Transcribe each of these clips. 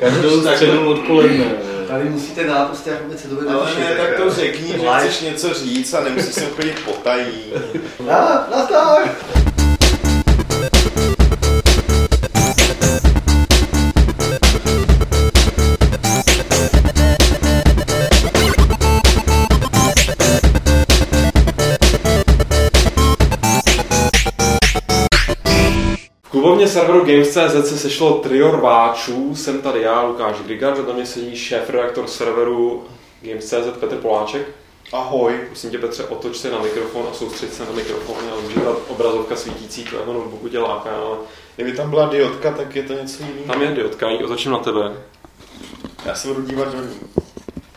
Každou středu odpoledne. Tady musíte dát prostě jakoby to Ale ne, tak to řekni, že chceš něco říct a nemusíš sem chodit potají. Na, nazdar! V serveru Games.cz se sešlo trio rváčů, jsem tady já, Lukáš Grigar, vedle mě sedí šéf-redaktor serveru Games.cz Petr Poláček. Ahoj. Prosím tě Petře, otoč se na mikrofon a soustředit se na mikrofon, ale může ta obrazovka svítící tvého notebooku tě láká, ale Kdyby tam byla diodka, tak je to něco jiného. tam je diodka, ji otočím na tebe. Já se budu dívat do ní.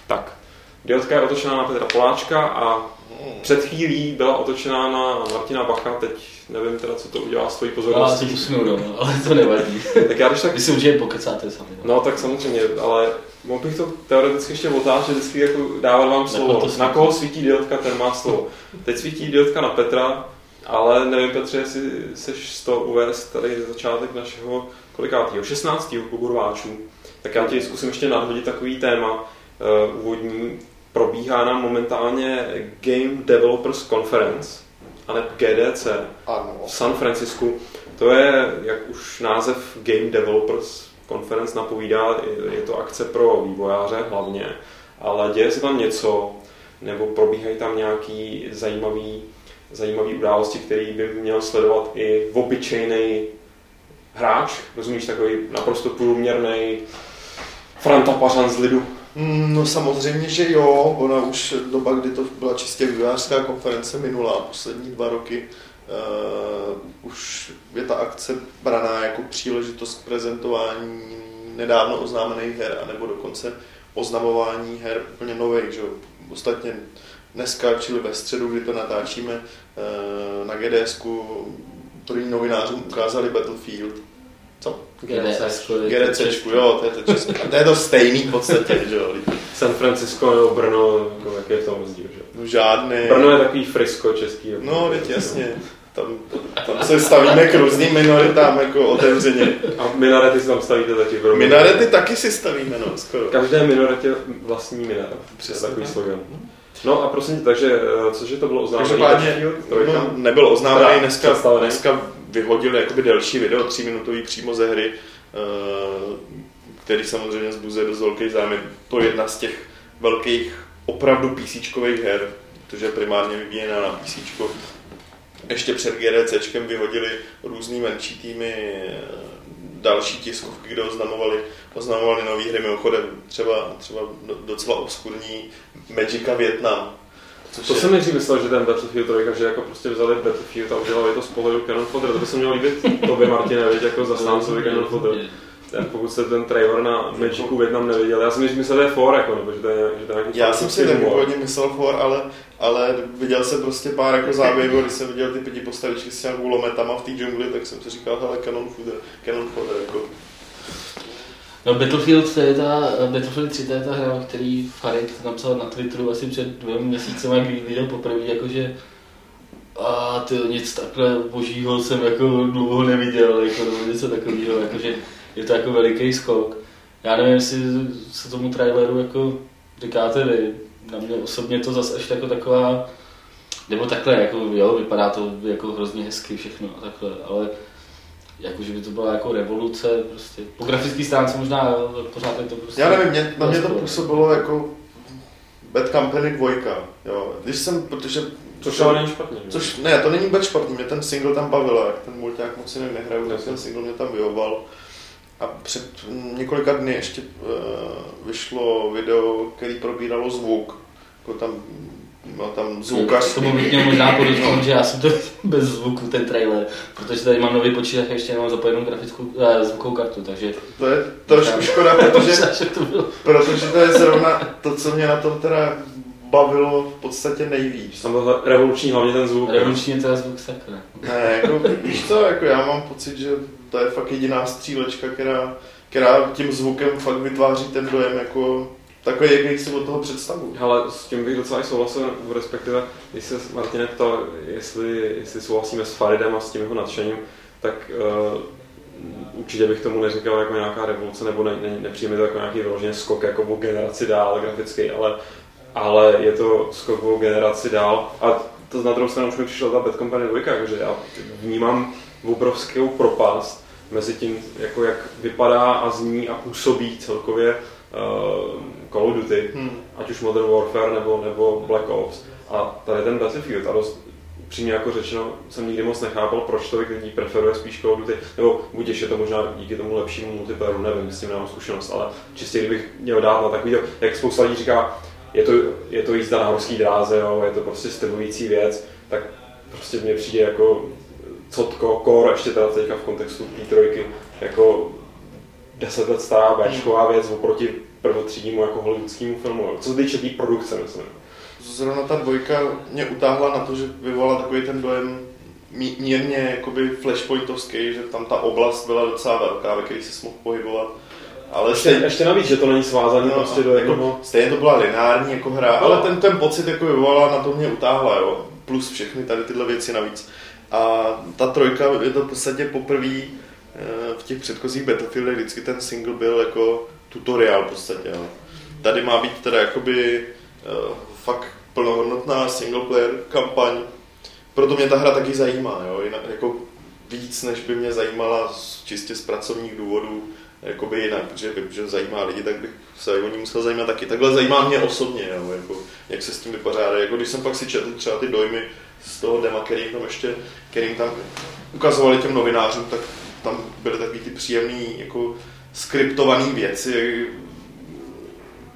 Tak, diodka je otočená na Petra Poláčka a před chvílí byla otočená na Martina Bacha, teď nevím teda, co to udělá s tvojí Já pozorností. usnu, no, ale to nevadí. Tak já když tak Vy si určitě pokecáte sami. No. No tak samozřejmě, ale mohl bych to teoreticky ještě otáčet, vždycky jako dávat vám slovo. Na, svítí. koho svítí diodka, ten má slovo. Teď svítí diodka na Petra, ale nevím Petře, jestli seš z toho uvést tady začátek našeho kolikátýho, 16. klubu rváčů. Tak já ti zkusím ještě nadhodit takový téma uh, úvodní. Probíhá nám momentálně Game Developers Conference, a ne GDC, Ano. v San Francisku. To je, jak už název Game Developers Conference napovídá, je to akce pro vývojáře hlavně, ale děje se tam něco, nebo probíhají tam nějaký zajímavý, zajímavý události, který by měl sledovat i obyčejný hráč, rozumíš, takový naprosto průměrný Franta Pařan z lidu. Mm, No samozřejmě, že jo. Ona už doba, kdy to byla čistě vývojářská konference minulá, poslední dva roky, uh, už je ta akce braná jako příležitost k prezentování nedávno oznámených her, anebo dokonce oznamování her úplně nových. Že? Ostatně dneska, čili ve středu, kdy to natáčíme uh, na GDSku, první novinářům ukázali Battlefield. Co? GDS, GDCčku, jo, to je to české. To je to stejný v podstatě, že jo. San Francisco nebo Brno, jako jaký je v tom rozdíl, že? No žádný. Brno je takový frisko český. jako. No, teď jasně. Tam, tam se stavíme k různým minoritám jako otevřeně. A minarety si tam stavíte taky v. Minarety taky si stavíme, no, skoro. Každé minoretě vlastní minaret. Přesně takový tak. slogan. No a prosím tě, takže, eh, cože to bylo oznámené? Každopádně no, nebyl oznámený, Teda dneska, představený. dneska vyhodili jakoby delší video, tříminutový přímo ze hry, eh, který samozřejmě zbuzuje dost velký zájem. To je jedna z těch velkých opravdu PCčkových her, protože primárně vyvíjená na PC. Ještě před GDCčkem vyhodili různý menší týmy eh, další tiskovky, kde oznamovali, oznamovali nové hry. Mimochodem třeba, třeba docela obskurní Magica Vietnam. Což To je- jsem nejdřív myslel, že ten Battlefield 3, že jako prostě vzali Battlefield a udělali to z pohledu Cannon Fodder. To by se mělo líbit tobě, Martine, viď, jako zastáncovi Cannon Fodder. Ten, pokud jste ten trailer na Magicu Vietnam neviděl, já jsem myslel, že to je for, jako, nebo že to je, že to je nějaký Já jsem si fantastický taky původně myslel for, ale, ale viděl jsem prostě pár jako záběrů, když jsem viděl ty pěti postavičky s nějakou lometama v té džungli, tak jsem si říkal, hele, Canon Fodder, Canon Fodder, jako. No Battlefield, to je ta, Battlefield 3, to je ta hra, o který Farid napsal na Twitteru asi před dvěma měsíci, kdy viděl poprvé, jakože a ty nic takhle božího jsem jako dlouho neviděl, jako nebo něco takového, jakože je to jako veliký skok. Já nevím, jestli se tomu traileru jako říkáte vy. Na mě osobně to zase až jako taková, nebo takhle, jako jo, vypadá to jako hrozně hezky všechno a takhle, ale jako, že by to byla jako revoluce, prostě. Po grafické stránce možná, jo, pořád je to prostě... Já nevím, mě, na mě to působilo jako Bad Company 2, jo. Když jsem, protože... Což ale není špatně. že? Což, ne, to není vůbec špatný, mě ten single tam bavil, jak ten mulťák moc jinak nehraju, tak ten single mě tam vyhoval. A před několika dny ještě uh, vyšlo video, který probíralo zvuk. Jako tam, no, tam zvukař. To bych měl možná podotknout, že já jsem to bez zvuku, ten trailer, protože tady mám nový počítač a ještě nemám zapojenou grafickou eh, zvukovou kartu, takže... To je trošku škoda, protože, protože to je zrovna to, co mě na tom teda bavilo v podstatě nejvíc. Tam byl revoluční hlavně ten zvuk. Revoluční je teda zvuk sakra. Ne, jako, víš co, jako já mám pocit, že to je fakt jediná střílečka, která, která tím zvukem fakt vytváří ten dojem jako takový, jaký si od toho představu. Ale s tím bych docela i souhlasil, respektive, když se Martine ptal, jestli, jestli souhlasíme s Faridem a s tím jeho nadšením, tak uh, určitě bych tomu neříkal jako nějaká revoluce, nebo ne, ne, nepřijme to jako nějaký vyloženě skok jako o generaci dál grafický, ale, ale je to skok o generaci dál. A to na druhou stranu už mi přišla ta Bad Company 2, takže já vnímám obrovskou propast mezi tím, jako jak vypadá a zní a působí celkově uh, Call of Duty, hmm. ať už Modern Warfare nebo, nebo Black Ops. A tady ten Battlefield, a dost přímě jako řečeno, jsem nikdy moc nechápal, proč tolik lidí preferuje spíš Call of Duty, nebo buď je to možná díky tomu lepšímu multiplayeru, nevím, s tím nemám zkušenost, ale čistě kdybych měl dát na takový, jak spousta lidí říká, je to, je to jízda na horský dráze, jo, je to prostě strivující věc, tak prostě mně přijde jako cotko, core, ještě teda teďka v kontextu té trojky, jako deset let stará Bčková věc oproti prvotřídnímu jako hollywoodskému filmu, co se týče té produkce, myslím. Zrovna ta dvojka mě utáhla na to, že vyvolala takový ten dojem mírně jakoby flashpointovský, že tam ta oblast byla docela velká, ve které se mohl pohybovat. Ale ještě, stejně, ještě navíc, že to není svázané no, prostě do jako, jednoho... Stejně to byla lineární jako hra, no. ale ten, ten pocit jako vyvolala, na to mě utáhla, jo. Plus všechny tady tyhle věci navíc. A ta trojka je to v podstatě poprvé eh, v těch předchozích Battlefieldech vždycky ten single byl jako tutoriál v podstatě. Jo. Tady má být teda jakoby uh, fakt plnohodnotná single player kampaň. Proto mě ta hra taky zajímá, jo. Jinak, jako víc, než by mě zajímala čistě z pracovních důvodů, jakoby jinak, protože vím, že zajímá lidi, tak bych se o ní musel zajímat taky. Takhle zajímá mě osobně, jo, jako, jak se s tím vypořádá. Jako když jsem pak si četl třeba ty dojmy z toho dema, který tam ještě, kterým tam ukazovali těm novinářům, tak tam byly takový ty příjemný, jako skriptované věci,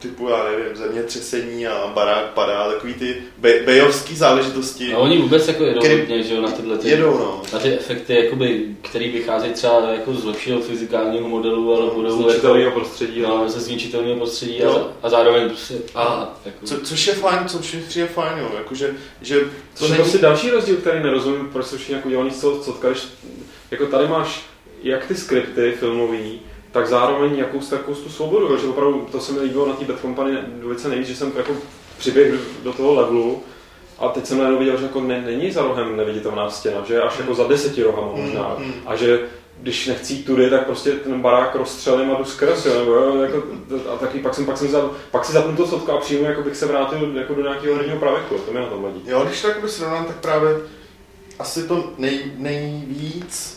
typu, já nevím, zemětřesení a barák padá, takový ty be- bejovský záležitosti. A oni vůbec jako jedou který... hodně, že jo, na tyhle ty, jedou, no. na ty efekty, jakoby, který vycházejí třeba jako z lepšího fyzikálního modelu, ale budou zničitelného jako, prostředí. No, ze zničitelného prostředí a, a, zároveň prostě, a, jako... Co, což je fajn, což je, je fajn, jo, jakože, že to je není... prostě další rozdíl, který nerozumím, proč jsou všichni jako udělaný z toho, co jako tady máš jak ty skripty filmový, tak zároveň jakou takovou tu svobodu, že opravdu to se mi líbilo na té Bad Company velice nejvíc, že jsem jako přiběhl do toho levelu a teď jsem najednou viděl, že jako ne, není za rohem neviditelná stěna, že až jako za deseti rohama možná mm, mm. a že když nechci jít tudy, tak prostě ten barák rozstřelím a jdu skrz, jo, nebo jo, jako, a taky pak jsem, pak jsem za, pak si zapnu to sotko a přijmu, jako bych se vrátil jako do nějakého herního pravěku, to mě na tom vadí. Jo, když to jakoby srovnám, tak právě asi to nej, nejvíc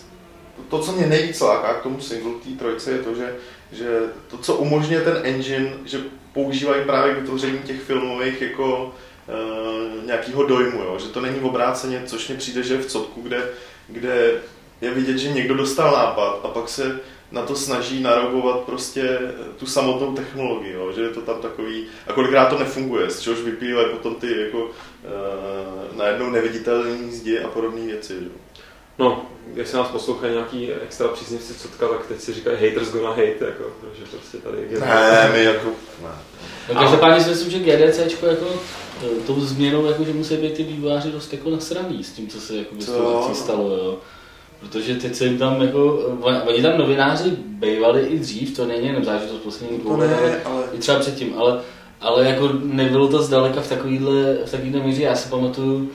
to, co mě nejvíc láká k tomu single té trojce, je to, že, že to, co umožňuje ten engine, že používají právě k vytvoření těch filmových jako uh, nějakého dojmu, jo? že to není obráceně, což mě přijde, že v cotku, kde, kde je vidět, že někdo dostal nápad a pak se na to snaží narogovat prostě tu samotnou technologii, jo? že je to tam takový, a kolikrát to nefunguje, z čehož vyplývají potom ty jako uh, najednou neviditelné zdi a podobné věci. Jo? No, jestli nás poslouchají nějaký extra příznivci Cotka, tak teď si říkají haters gonna hate, jako, protože prostě tady je... Ne, my jako... Ne. No, každopádně si myslím, že GDC jako e, tou změnou, jako, že musí být ty vývojáři dost jako nasraný s tím, co se jako co? stalo, jo. Protože teď se jim tam jako, oni tam novináři bývali i dřív, to není jenom záležitost poslední dvou ale, ale, i třeba předtím, ale, ale jako nebylo to zdaleka v takovýhle, v takovýhle míře, já si pamatuju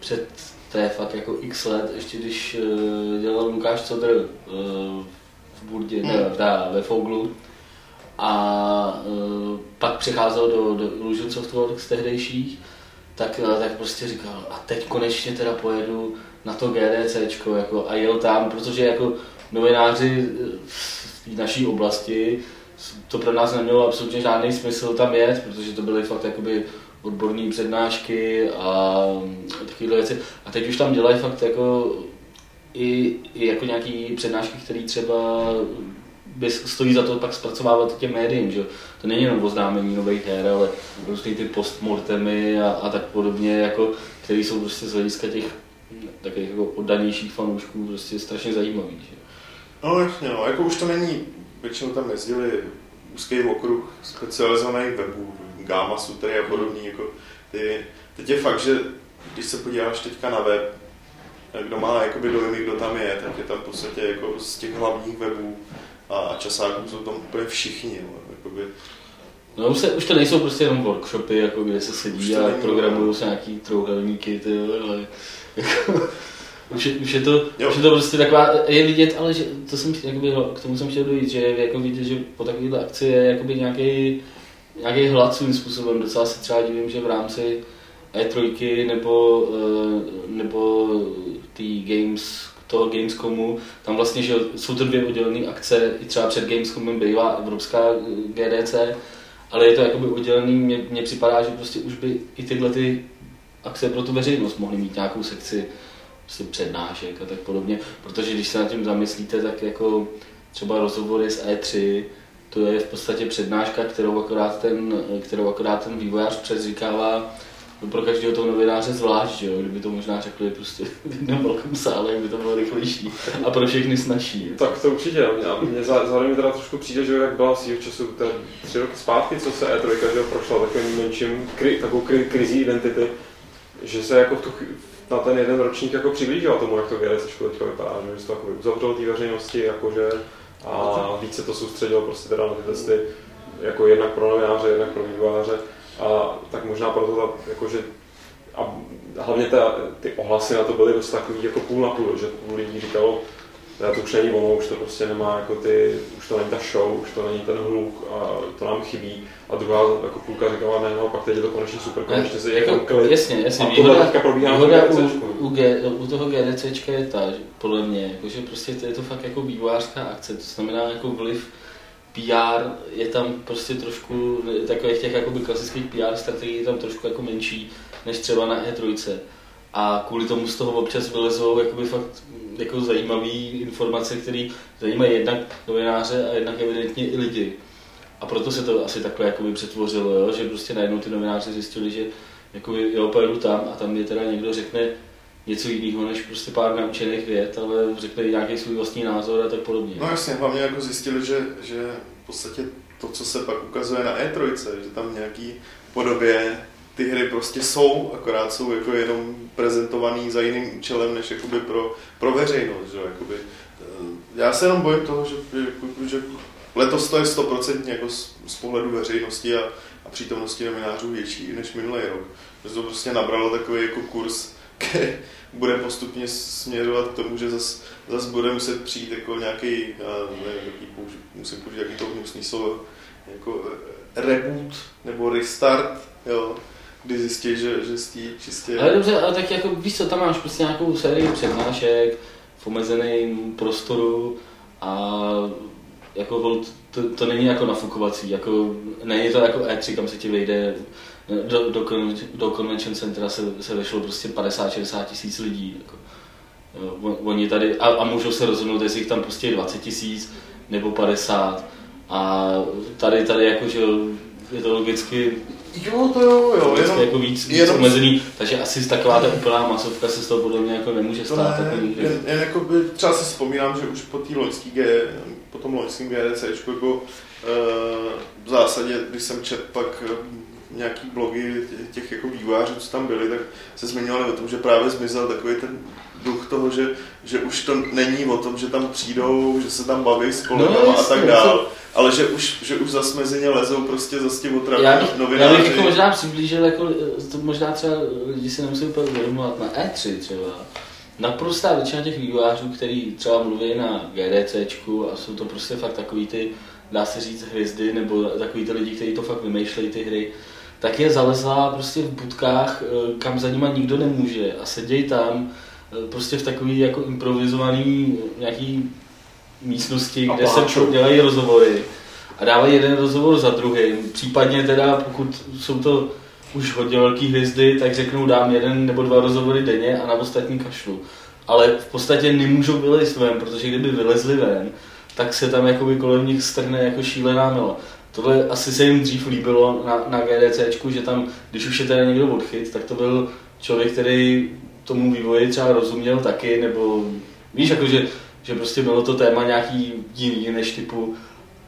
před to je fakt jako x let, ještě když uh, dělal Lukáš Codr uh, v Burdě, ne, teda ve Foglu, a uh, pak přecházel do, do Illusion Softworks tehdejších, tak, uh, tak prostě říkal, a teď konečně teda pojedu na to GDC jako, a jel tam, protože jako novináři v naší oblasti to pro nás nemělo absolutně žádný smysl tam jet, protože to byly fakt jakoby odborné přednášky a takovéhle věci. A teď už tam dělají fakt jako i, i jako nějaký přednášky, které třeba by stojí za to pak zpracovávat těm médiím, že to není jenom oznámení nových her, ale prostě ty postmortemy a, a tak podobně, jako, které jsou prostě z hlediska těch takových jako oddanějších fanoušků prostě strašně zajímavý. Že? No jasně, no, jako už to není, většinou tam jezdili úzký okruh specializovaných webů, Gamma Sutry a podobný, jako ty, teď je fakt, že když se podíváš teďka na web, kdo má jakoby dojmy, kdo tam je, tak je tam v podstatě jako z těch hlavních webů a, a časáků jsou tam úplně všichni. No, jakoby. No už, se, už to nejsou prostě jenom workshopy, jako kde se sedí a programují se nějaký trouhelníky, ty, ale jako, Už je, už je, to, Jo. už je to prostě taková, je vidět, ale že, to jsem, jakoby, k tomu jsem chtěl dojít, že je jako vidět, že po takovéhle akci je jakoby nějaký, nějaký hlad svým způsobem. Docela se třeba divím, že v rámci E3 nebo, eh, nebo tý Games, toho Gamescomu, tam vlastně, že jsou to dvě oddělené akce, i třeba před Gamescomem bývá Evropská eh, GDC, ale je to jakoby oddělený, mně, mně připadá, že prostě už by i tyhle ty akce pro tu veřejnost mohly mít nějakou sekci prostě přednášek a tak podobně, protože když se nad tím zamyslíte, tak jako třeba rozhovory z E3, to je v podstatě přednáška, kterou akorát ten, kterou akorát ten vývojář přezříkává no pro každého toho novináře zvlášť, jo? kdyby to možná řekli prostě v jednom velkém sále, by to bylo rychlejší a pro všechny snažší. Tak to určitě. A za- zároveň teda trošku přijde, že jak byla svýho času tři roky zpátky, co se E3 že jo, prošla takovým menším, kri, takovou kri, krizí identity, že se jako v tu, na ten jeden ročník jako přiblížila tomu, jak to GDC teďka vypadá, že se to jako uzavřelo té veřejnosti, jakože a více to soustředilo prostě teda na ty testy, jako jednak pro novináře, jednak pro vývojáře. A tak možná proto ta, jakože a hlavně ta, ty ohlasy na to byly dost takový jako půl na půl, že půl lidí říkalo, "Ne, to už není ono, už to prostě nemá jako ty, už to není ta show, už to není ten hluk a to nám chybí. A druhá jako půlka říkala, ne, no, pak teď je to konečně super, konečně se jako, jako klid. jasně, jasně, A tohle teďka probíhá výhoda u, u, G, u toho GDCčka je ta, že podle mě, jako, že prostě to je to fakt jako vývojářská akce, to znamená jako vliv PR je tam prostě trošku, takových těch jakoby klasických PR strategií je tam trošku jako menší, než třeba na E3. A kvůli tomu z toho občas vylezou jakoby fakt jako zajímavé informace, které zajímají jednak novináře a jednak evidentně i lidi. A proto se to asi takhle jakoby přetvořilo, jo? že prostě najednou ty novináři zjistili, že jakoby, jo, pojedu tam a tam je teda někdo řekne něco jiného než prostě pár naučených vět, ale řekne nějaký svůj vlastní názor a tak podobně. No jasně, hlavně jako zjistili, že, že v podstatě to, co se pak ukazuje na E3, že tam nějaký podobě ty hry prostě jsou, akorát jsou jako jenom prezentovaný za jiným účelem, než jakoby pro, pro veřejnost. Že? Jakoby, eh, já se jenom bojím toho, že, jako, že letos to je stoprocentně jako z, z pohledu veřejnosti a, a přítomnosti novinářů větší než minulý rok. Že to prostě nabralo takový jako kurz, který bude postupně směřovat k tomu, že zas, zas bude muset přijít jako nějaký, nevím, jaký použi, musím použít jaký to hnusný slovo, jako eh, reboot nebo restart, jo, kdy zjistí, že, že z té čistě... Ale dobře, ale tak jako víš co, tam máš prostě nějakou sérii přednášek v omezeném prostoru a jako to, to, není jako nafukovací, jako není to jako E3, kam se ti vejde do, do, do convention centra se, se vešlo prostě 50-60 tisíc lidí. Jako. Oni tady, a, a můžou se rozhodnout, jestli jich tam prostě 20 tisíc nebo 50. A tady, tady jako, že je to logicky Jo, to jo, jo, vždycky jenom, jako víc, víc jenom- omezený, takže asi taková ta úplná masovka se z toho podle mě jako nemůže To stát. ne, Jako nikdy. jen, jen jako by, třeba si vzpomínám, že už po té loňský G, po tom loňském GDC, jako eh, v zásadě, když jsem čet pak eh, nějaký blogy těch, těch jako vývojářů, co tam byli, tak se zmiňovali o tom, že právě zmizel takový ten duch toho, že, že už to není o tom, že tam přijdou, že se tam baví s kolegama No, a tak dál, ale že už, že už zas mezi ně lezou prostě zase ti otravní Já bych, já novináři. bych jako možná přiblížil, jako, to možná třeba lidi si nemusí úplně uvědomovat na E3 třeba. Naprostá většina těch vývojářů, který třeba mluví na GDCčku a jsou to prostě fakt takový ty, dá se říct, hvězdy, nebo takový ty lidi, kteří to fakt vymýšlejí ty hry, tak je zalezla prostě v budkách, eh, kam za nima nikdo nemůže a sedějí tam eh, prostě v takový jako improvizovaný eh, nějaký místnosti, A kde se dělají rozhovory a dávají jeden rozhovor za druhým. Případně teda, pokud jsou to už hodně velký hvězdy, tak řeknou dám jeden nebo dva rozhovory denně a na ostatní kašlu. Ale v podstatě nemůžou vylez ven, protože kdyby vylezli ven, tak se tam jakoby kolem nich strhne jako šílená mela. Tohle asi se jim dřív líbilo na, na GDCčku, že tam, když už je teda někdo odchyt, tak to byl člověk, který tomu vývoji třeba rozuměl taky, nebo víš, jako že, že prostě bylo to téma nějaký jiný než typu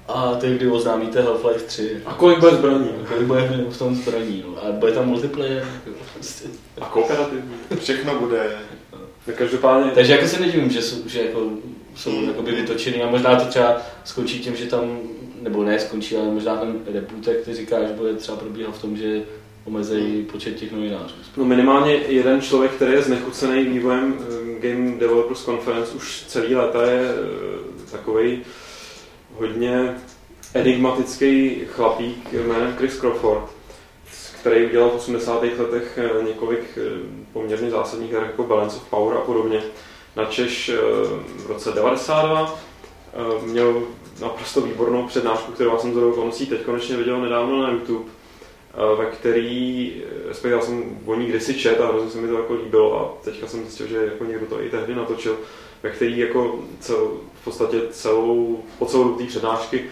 a teď kdy oznámíte Half-Life 3. A kolik bude zbraní? Kolik bude v tom zbraní, no. A bude tam multiplayer. jako Prostě. A kooperativní. Všechno bude. Tak každopádně, Takže jako se nedivím, že jsou, že jako, jsou jakoby vytočený a možná to třeba skončí tím, že tam, nebo ne skončí, ale možná ten rebootek, který říkáš, bude třeba probíhat v tom, že omezejí počet těch novinářů. No minimálně jeden člověk, který je znechucený vývojem eh, Game Developers Conference už celý léta je eh, takový hodně enigmatický chlapík jménem Chris Crawford, který udělal v 80. letech eh, několik poměrně zásadních her jako Balance of Power a podobně. Na Češ v roce 92 měl naprosto výbornou přednášku, kterou jsem z okolností teď konečně viděl nedávno na YouTube, ve který, respektive já jsem o ní kdysi čet a hrozně se mi to jako líbilo a teďka jsem zjistil, že jako někdo to i tehdy natočil, ve který jako cel, v podstatě celou, po celou té přednášky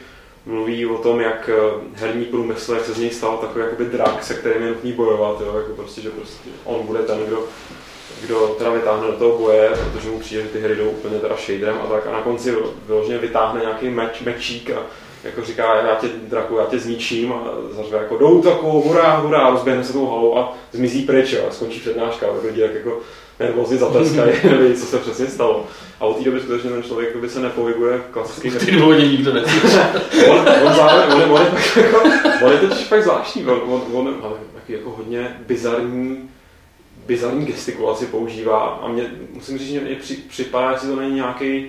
mluví o tom, jak eh, herní průmysl, jak se z něj stal takový jakoby drak, se kterým je nutný bojovat, jo, jako prostě, že prostě on bude ten, kdo, kdo teda vytáhne do toho boje, protože mu přijde, že ty hry jdou úplně teda shaderem a tak. A na konci vyloženě vytáhne nějaký meč, mečík a jako říká, já tě, draku, já tě zničím a zařve jako jdou takovou, hurá, hurá, rozběhne se tou halou a zmizí pryč a skončí přednáška a lidi tak jako nervózně zatleskají, neví, co se přesně stalo. A od té doby skutečně ten člověk by se nepohybuje. V té důvodě nikdo neslyšel. on, on, zároveň, on, on, je, jako, on je totiž fakt zvláštní, on, on, on ale taky jako hodně bizarní bizarní gestikulaci používá a mě, musím říct, že mě při, připadá, jestli to není nějaký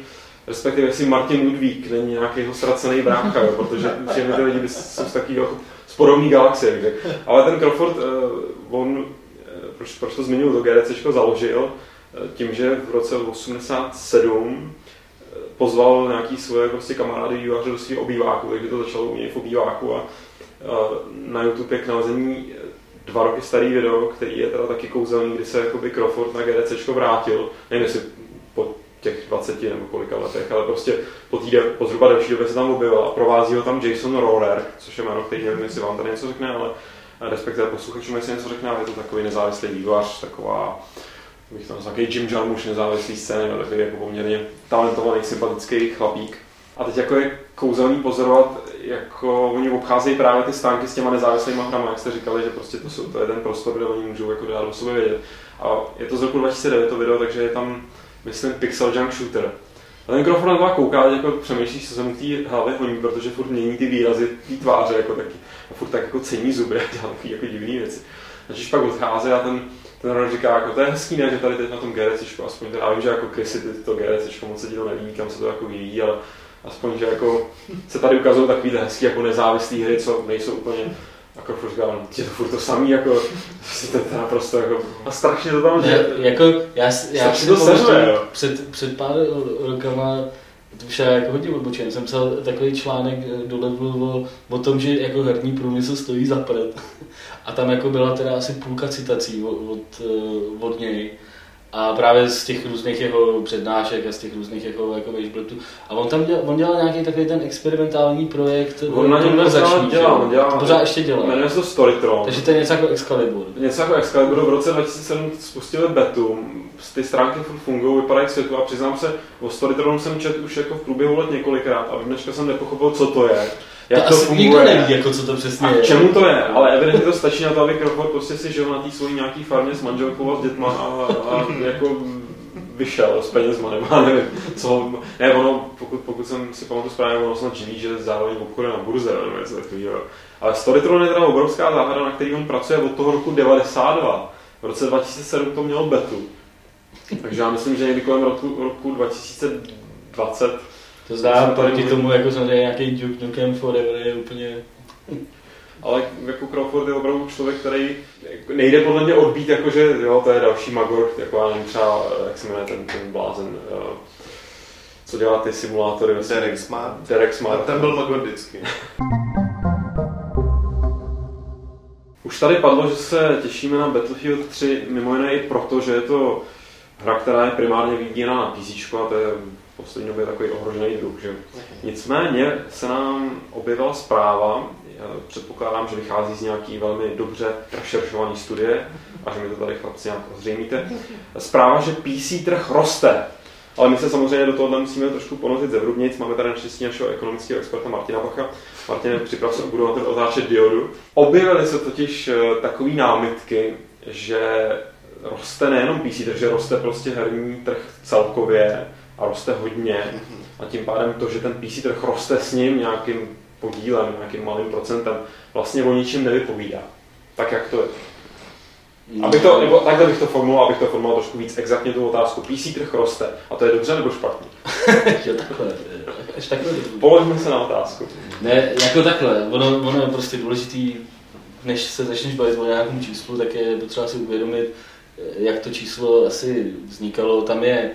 respektive jestli Martin Ludvík není nějaký ztracený brácha, jo, protože všechny ty lidi jsou z takového z podobné galaxie, Ale ten Crawford, uh, on, uh, proč, proč to zmiňuji, to GDC založil uh, tím, že v roce 87 pozval nějaký svoje prostě kamarády výváře do svého obýváku, takže to začalo u něj v obýváku a na YouTube je k nalezení dva roky starý video, který je teda taky kouzelný, kdy se jakoby Crawford na GDC vrátil. Nevím, jestli po těch 20 nebo kolika letech, ale prostě po, týde, po zhruba další době se tam objevil a provází ho tam Jason Roller, což je jméno, který nevím, jestli vám tady něco řekne, ale respektive posluchačům, jestli něco řekne, ale je to takový nezávislý vývojář, taková bych to nazval Jim Jarmusch, nezávislý scény, ale takový jako poměrně talentovaný, sympatický chlapík. A teď jako je kouzelný pozorovat, jako oni obcházejí právě ty stánky s těma nezávislými hrama, jak jste říkali, že prostě to, jsou, to je ten prostor, kde oni můžou jako dát o sobě vědět. A je to z roku 2009 to video, takže je tam myslím Pixel Junk Shooter. A ten Crawford na kouká, jako přemýšlíš, co se mu té hlavy honí, protože furt mění ty výrazy té tváře, jako taky, a furt tak jako cení zuby a dělá takové jako divné věci. Takže pak odchází a ten, ten rod říká, jako, to je hezký, ne, že tady teď na tom GRC, aspoň teda, já vím, že jako Chrissy ty to GRC moc se to neví, kam se to jako vyvíjí, ale aspoň, že jako se tady ukazují takový hezký jako nezávislé hry, co nejsou úplně jako furt říkám, je to furt to samý, jako, to je naprosto jako, a strašně to tam, že, jako, já, já si to seřve, před, před pár rokama, to už je jako hodně odbočen, jsem psal takový článek do levelu o, o tom, že jako herní průmysl stojí za prd. A tam jako byla teda asi půlka citací od, od, od něj a právě z těch různých jeho přednášek a z těch různých jeho jako washboardů. A on tam dělal, on dělal nějaký takový ten experimentální projekt. On na něm pořád dělá, on dělá. To pořád ještě dělá. Jmenuje se to Storytron. Takže to je něco jako Excalibur. Něco jako Excalibur. V roce 2007 spustili betu. Ty stránky fungují, vypadají k světu a přiznám se, o Storytronu jsem četl už jako v průběhu let několikrát a dneška jsem nepochopil, co to je jak to, to funguje. Nikdo neví, jako co to přesně a je. čemu to je, ale evidentně to stačí na to, aby Crawford prostě si žil na té svojí nějaký farmě s manželkou a s dětma a, a jako vyšel s penězma, nebo nevím, co, ne, ono, pokud, pokud jsem si pamatuju správně, ono snad živí, že zároveň obchoduje na burze, nebo něco takového. Ale Storytron je teda obrovská záhada, na který on pracuje od toho roku 92. V roce 2007 to mělo betu. Takže já myslím, že někdy kolem roku, roku 2020 to zdá proti tomu, jako samozřejmě nějaký Duke Nukem Forever je úplně... Ale jako Crawford je opravdu člověk, který nejde podle mě odbít, jako že jo, to je další Magor, jako já nevím třeba, jak se jmenuje ten, ten blázen, jo, co dělá ty simulátory. Derek Smart. Derek Smart. A ten byl Magor vždycky. Už tady padlo, že se těšíme na Battlefield 3, mimo jiné i proto, že je to hra, která je primárně vyvíjena na PC, a to je poslední době takový ohrožený druh. Že? Nicméně se nám objevila zpráva, předpokládám, že vychází z nějaký velmi dobře rešeršované studie a že mi to tady chlapci nějak ozřejmíte. Zpráva, že PC trh roste. Ale my se samozřejmě do tohohle musíme trošku ponořit zevrubnic. Máme tady naštěstí našeho ekonomického experta Martina Bacha. Martin, připrav se budovatel otáčet diodu. Objevily se totiž eh, takové námitky, že roste nejenom PC, takže roste prostě herní trh celkově, a roste hodně a tím pádem to, že ten PC trh roste s ním nějakým podílem, nějakým malým procentem, vlastně o ničem nevypovídá. Tak jak to je? Abych to, nebo takhle bych to formuloval, abych to formuloval trošku víc exaktně tu otázku. PC trh roste a to je dobře nebo špatně? jo, takhle. Až takhle. Položme se na otázku. Ne, jako takhle. Ono, ono je prostě důležitý, než se začneš bavit o nějakém číslu, tak je potřeba si uvědomit, jak to číslo asi vznikalo. Tam je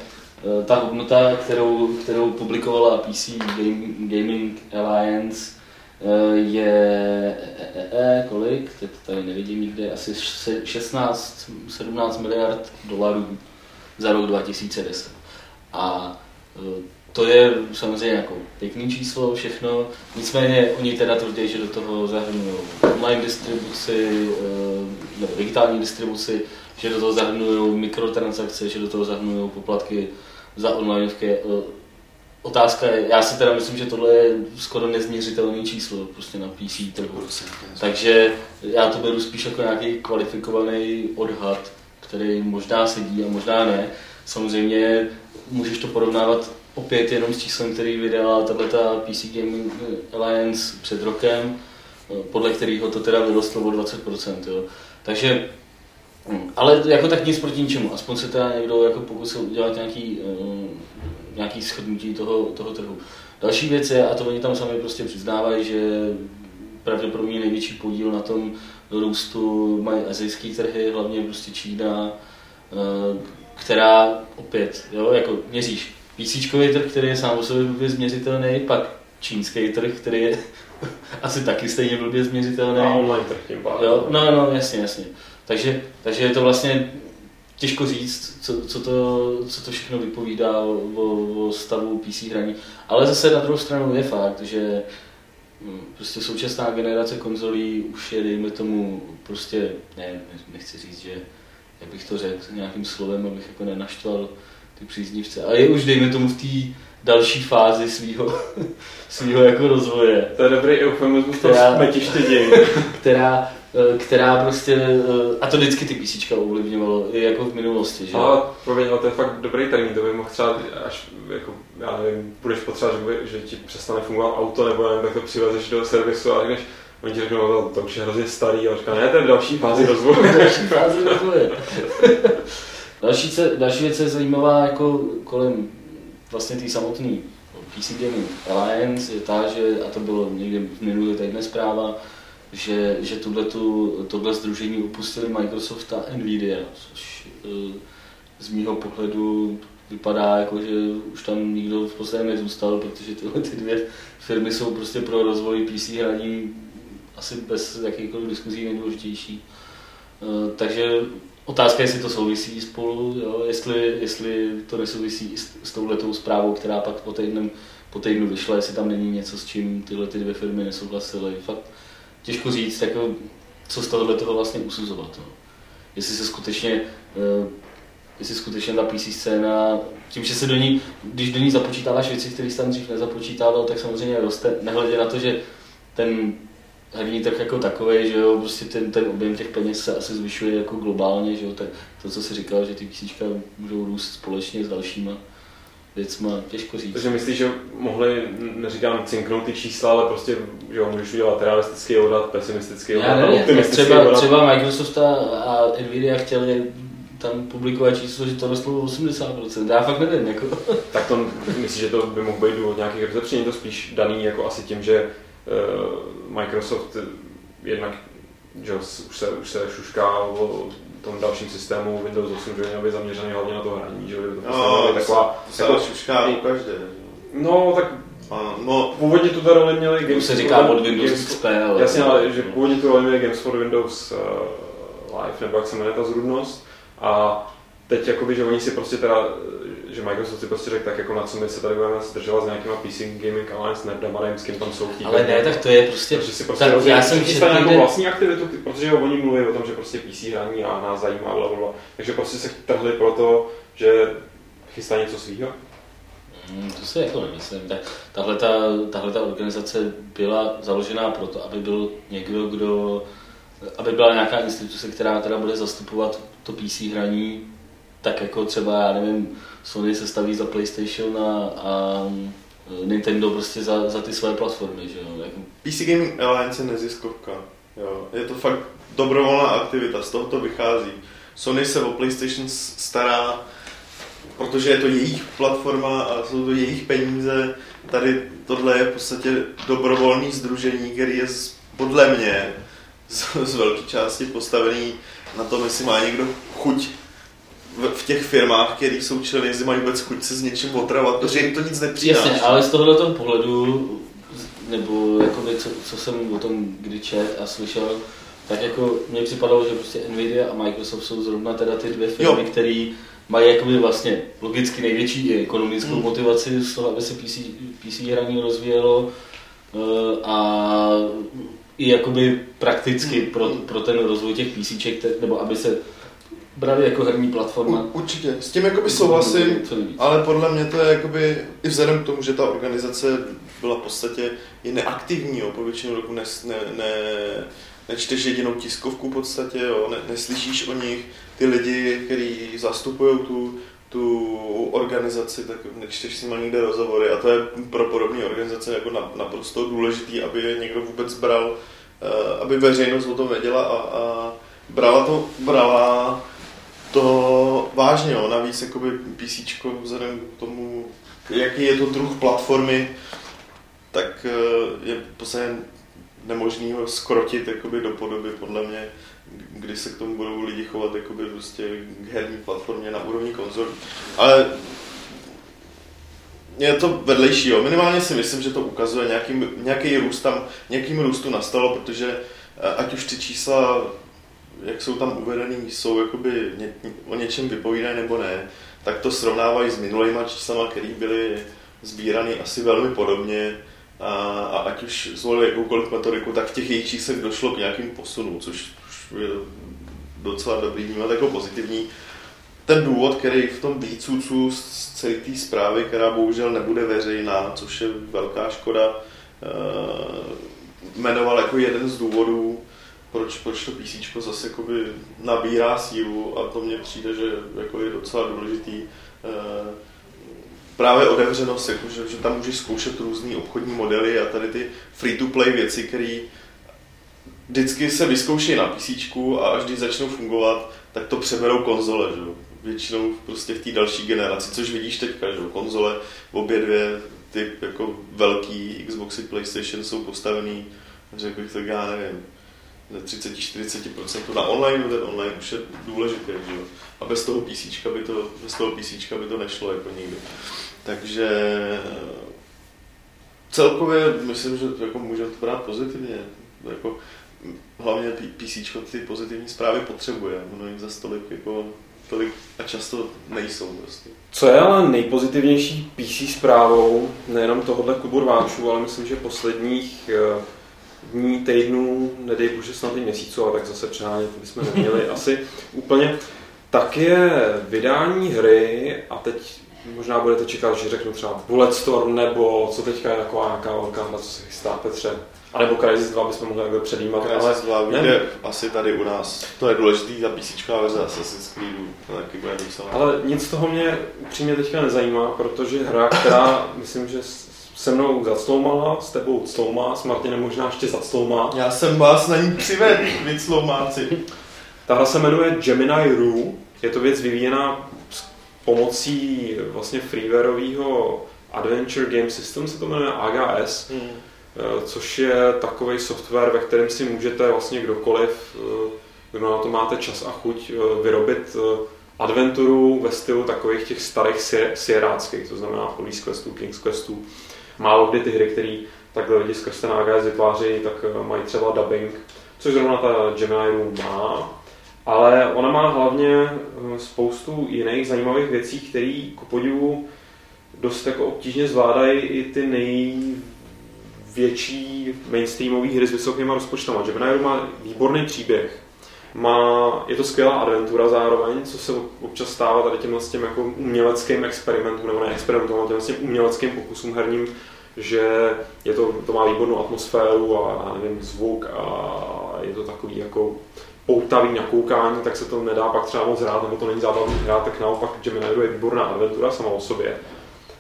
ta hodnota, kterou, kterou publikovala PC Gaming Alliance, eh, je e, e, e, kolik, teď tady nevidím nikde, asi 16-17 miliard dolarů za rok 2010. A eh, to je samozřejmě jako pěkný číslo, všechno, nicméně oni teda tvrdí, že do toho zahrnují online distribuci, nebo digitální distribuci, že do toho zahrnují mikrotransakce, že do toho zahrnují poplatky za online. Otázka je, já si teda myslím, že tohle je skoro nezměřitelné číslo prostě na PC trhu. Takže já to beru spíš jako nějaký kvalifikovaný odhad, který možná sedí a možná ne. Samozřejmě můžeš to porovnávat opět jenom s číslem, který vydala tato PC Gaming Alliance před rokem, podle kterého to teda vyrostlo o 20%. Jo. Takže Hmm. Ale jako tak nic proti ničemu, aspoň se teda někdo jako pokusil udělat nějaký, uh, nějaký schodnutí toho, toho trhu. Další věc je, a to oni tam sami prostě přiznávají, že pravděpodobně největší podíl na tom růstu mají azijské trhy, hlavně prostě Čína, uh, která opět, jo, jako měříš PC trh, který je sám o sobě blbě změřitelný, pak čínský trh, který je asi taky stejně blbě změřitelný. A online trh tím pádem. Jo, no, no, jasně, jasně. Takže, takže je to vlastně těžko říct, co, co, to, co to všechno vypovídá o, o stavu PC hraní. Ale zase na druhou stranu je fakt, že hm, prostě současná generace konzolí už je, dejme tomu, prostě, ne, nechci říct, že jak bych to řekl nějakým slovem, abych jako nenaštval ty příznivce, ale je už, dejme tomu, v té další fázi svého svýho jako rozvoje. To je dobrý eufemismus smetiště dějin. která, Eh, která prostě, eh, a to vždycky ty písíčka ovlivňovalo, i jako v minulosti, že? Ale promiň, ale to je fakt dobrý termín, to by mohl třeba, až, jako, já nevím, budeš potřebovat, že, že ti přestane fungovat auto, nebo nevím, tak to přivezeš do servisu a řekneš, Oni ti řeknou, no, to už je hrozně starý, a říká, ne, to je v další fázi rozvoje. další fázi rozvoje. další, ce, další věc je zajímavá jako kolem vlastně té samotné PC Gaming Alliance je ta, že, a to bylo někde v minulý týdne zpráva, že, že tuhletu, tohle združení upustili Microsoft a Nvidia, což eh, z mýho pohledu vypadá jako, že už tam nikdo v podstatě nezůstal, protože tyhle ty dvě firmy jsou prostě pro rozvoj PC hraní asi bez jakýchkoliv diskuzí nejdůležitější. Eh, takže otázka je, jestli to souvisí spolu, jo? Jestli, jestli to nesouvisí s, s touhletou zprávou, která pak po, týdnem, po týdnu vyšla, jestli tam není něco, s čím tyhle ty dvě firmy nesouhlasily. Fakt těžko říct, jako, co z tohohle toho vlastně usuzovat. No. Jestli se skutečně, uh, jestli skutečně ta PC scéna, tím, že se do ní, když do ní započítáváš věci, které jsi tam dřív nezapočítával, tak samozřejmě roste, nehledě na to, že ten herní trh jako takový, že jo, prostě ten, ten objem těch peněz se asi zvyšuje jako globálně, že jo, tak to, co si říkal, že ty PC můžou růst společně s dalšíma, věcma, těžko říct. Takže myslíš, že mohli, neříkám cinknout ty čísla, ale prostě, že jo, můžeš udělat realistický odhad, pesimistický odhad, Já optimistický třeba, odhad. Třeba Microsoft a Nvidia chtěli tam publikovat číslo, že to rostlo 80%. Já fakt nevím, jako. Tak to myslíš, že to by mohl být důvod nějakých rozepření, to spíš daný jako asi tím, že uh, Microsoft jednak že už se, už se šušká o tom dalším systému Windows 8, že měl být zaměřený hlavně na to hraní, že by to no, taková... Se, jako, šušká u každé. No, tak no, původně tu roli měli Games se říká od Windows Games, XP, ale... Jasně, ale že původně tu roli měli Games for Windows uh, Live, nebo jak se jmenuje ta zrůdnost. A teď jakoby, že oni si prostě teda že Microsoft si prostě řekl tak, jako na co my se tady budeme zdržovat s nějakýma PC Gaming Alliance nerdama, nevím, s kým tam jsou Ale ne, tak to je prostě... Takže si prostě tak já jsem četl nějakou někde... vlastní aktivitu, protože oni mluví o tom, že prostě PC hraní a nás zajímá, bla, bla, Takže prostě se trhli proto, že chystá něco svýho. Hmm, to si jako nemyslím. Tak, tahle, ta, tahle ta organizace byla založená proto, aby byl někdo, kdo aby byla nějaká instituce, která teda bude zastupovat to PC hraní, tak jako třeba, já nevím, Sony se staví za PlayStation a, a Nintendo prostě za, za ty své platformy, že jo. Jako... PC Gaming Alliance je neziskovka. Jo, je to fakt dobrovolná aktivita, z toho to vychází. Sony se o PlayStation stará, protože je to jejich platforma a jsou to jejich peníze. Tady tohle je v podstatě dobrovolný združení, který je podle mě z, z velké části postavený na tom, jestli má někdo chuť v, v těch firmách, které jsou členy, jestli mají vůbec chuť se s něčím otravovat, protože jim to nic nepřináší. Jasně, ale z tohoto pohledu, nebo jakoby, co, co jsem o tom kdy čet a slyšel, tak jako mně připadalo, že prostě Nvidia a Microsoft jsou zrovna teda ty dvě firmy, které mají jakoby vlastně logicky největší ekonomickou Hmm. motivaci z toho, aby se PC, PC hraní rozvíjelo eh, a i jakoby prakticky Hmm. pro, pro ten rozvoj těch te- nebo aby se brali jako herní platforma. U, určitě, s tím jakoby souhlasím, ale podle mě to je jakoby, i vzhledem k tomu, že ta organizace byla v podstatě i neaktivní, jo, po většinu roku ne, ne, ne, nečteš jedinou tiskovku v podstatě, jo, ne, neslyšíš o nich, ty lidi, kteří zastupují tu, tu organizaci, tak nečteš s nimi nikde rozhovory. A to je pro podobné organizace jako na, naprosto důležitý, aby je někdo vůbec bral, eh, aby veřejnost o tom věděla a, a brala to, brala to vážně, jo. navíc jakoby PC vzhledem k tomu, jaký je to druh platformy, tak eh, je podstatě nemožný ho skrotit jakoby do podoby, podle mě, kdy se k tomu budou lidi chovat jakoby prostě k herní platformě na úrovni konzol. Ale je to vedlejší, jo. Minimálně si myslím, že to ukazuje nějaký, nějaký růst tam, nějakým růstu nastalo, protože eh, ať už ty čísla jak jsou tam uvedený, jsou jakoby ně, o něčem vypovídají nebo ne, tak to srovnávají s minulýma číslama, které byly sbírané asi velmi podobně a, a ať už zvolili jakoukoliv metodiku, tak v těch jejich číslech došlo k nějakým posunům, což, což je docela dobrý vnímat jako pozitivní. Ten důvod, který v tom výcucu z celé té zprávy, která bohužel nebude veřejná, což je velká škoda, eh, jmenoval jako jeden z důvodů, proč, proč to PC zase jakoby nabírá sílu a to mně přijde, že jako je docela důležitý. Eh, právě otevřenost, jako, že, že tam můžeš zkoušet různé obchodní modely a tady ty free-to-play věci, které vždycky se vyzkouší na PC a až když začnou fungovat, tak to přeberou konzole, že? Většinou prostě v té další generaci, což vidíš teďka, že? konzole, obě dvě ty jako velký Xboxy, PlayStation jsou postavený, řekl bych tak, já nevím, ze 30-40% na online, ten online už je důležitý, že. A bez toho PC by to, bez toho PC by to nešlo jako nikdy. Takže celkově myslím, že to jako můžeme to brát pozitivně. Jako, hlavně PC ty pozitivní zprávy potřebuje. Ono jim za tolik, jako, tolik a často nejsou prostě. Co je ale nejpozitivnější PC zprávou, nejenom tohohle klubu rváčů, ale myslím, že posledních eh, dní, týdnů, nedej bože snad i měsíců, ale tak zase přehánět bychom neměli asi úplně, tak je vydání hry a teď možná budete čekat, že řeknu třeba Bulletstorm, nebo co teďka je taková nějaká velká hra, co se chystá Petře. A nebo Crysis 2 bychom mohli takhle předjímat, ale Crysis 2 vyjde asi tady u nás. To je důležitý, ta PC verze Assassin's Creedu, to taky bude. Ale nic z toho mě upřímně teďka nezajímá, protože hra, která myslím, že se mnou zacloumala, s tebou cloumá, s Martinem možná ještě zacloumá. Já jsem vás na ní přivedl, vy slomáci. Ta hra se jmenuje Gemini Rue. Je to věc vyvíjená s pomocí vlastně freewareového Adventure Game System, se to jmenuje AGS, Hmm. eh, což je takový software, ve kterém si můžete vlastně kdokoliv, eh, kdo na to máte čas a chuť, eh, vyrobit eh, adventuru ve stylu takových těch starých sie- sieráckých, to znamená Police Questů, King's Questů. Málo kdy ty hry, které takhle lidi skrz ten AGS vytváří, tak eh, mají třeba dubbing, což zrovna ta Gemini Room má. Ale ona má hlavně eh, spoustu jiných zajímavých věcí, které ku podivu dost jako obtížně zvládají i ty největší mainstreamové hry s vysokýma rozpočtama. Gemini Room má výborný příběh, má, je to skvělá adventura zároveň, co se občas stává tady těmhle s těm jako uměleckým experimentům, nebo ne experimentům, ale těmhle s uměleckým pokusům herním, že je to, to má výbornou atmosféru a nevím, zvuk a je to takový jako poutavý na koukání, tak se to nedá pak třeba moc hrát, nebo to není zábavný hrát, tak naopak Gemini je výborná adventura sama o sobě.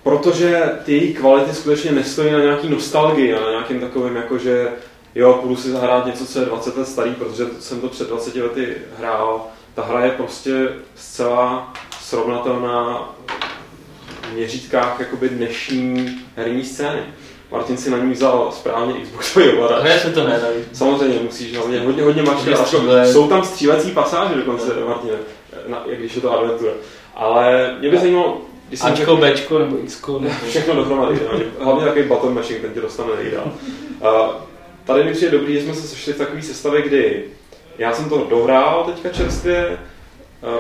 Protože ty její kvality skutečně nestojí na nějaký nostalgii, na nějakým takovým jako, že jo, půjdu si zahrát něco, co je 20 let starý, protože jsem to před 20 lety hrál. Ta hra je prostě zcela srovnatelná v měřítkách jakoby dnešní herní scény. Martin si na ní vzal správně Xboxový ovladač. Hraje se to ne. Samozřejmě musíš hlavně hodně, hodně mačkat. Jsou tam střílecí pasáže dokonce, Martine, na, jak když je to adventura. Ale mě by zajímalo, když jsem Ačko, Bčko nebo Xko. Nebo... všechno dohromady, hlavně takový button mashing, ten tě dostane nejdál. A tady mi přijde dobrý, že jsme se sešli v takové sestavě, kdy já jsem to dohrál teďka čerstvě,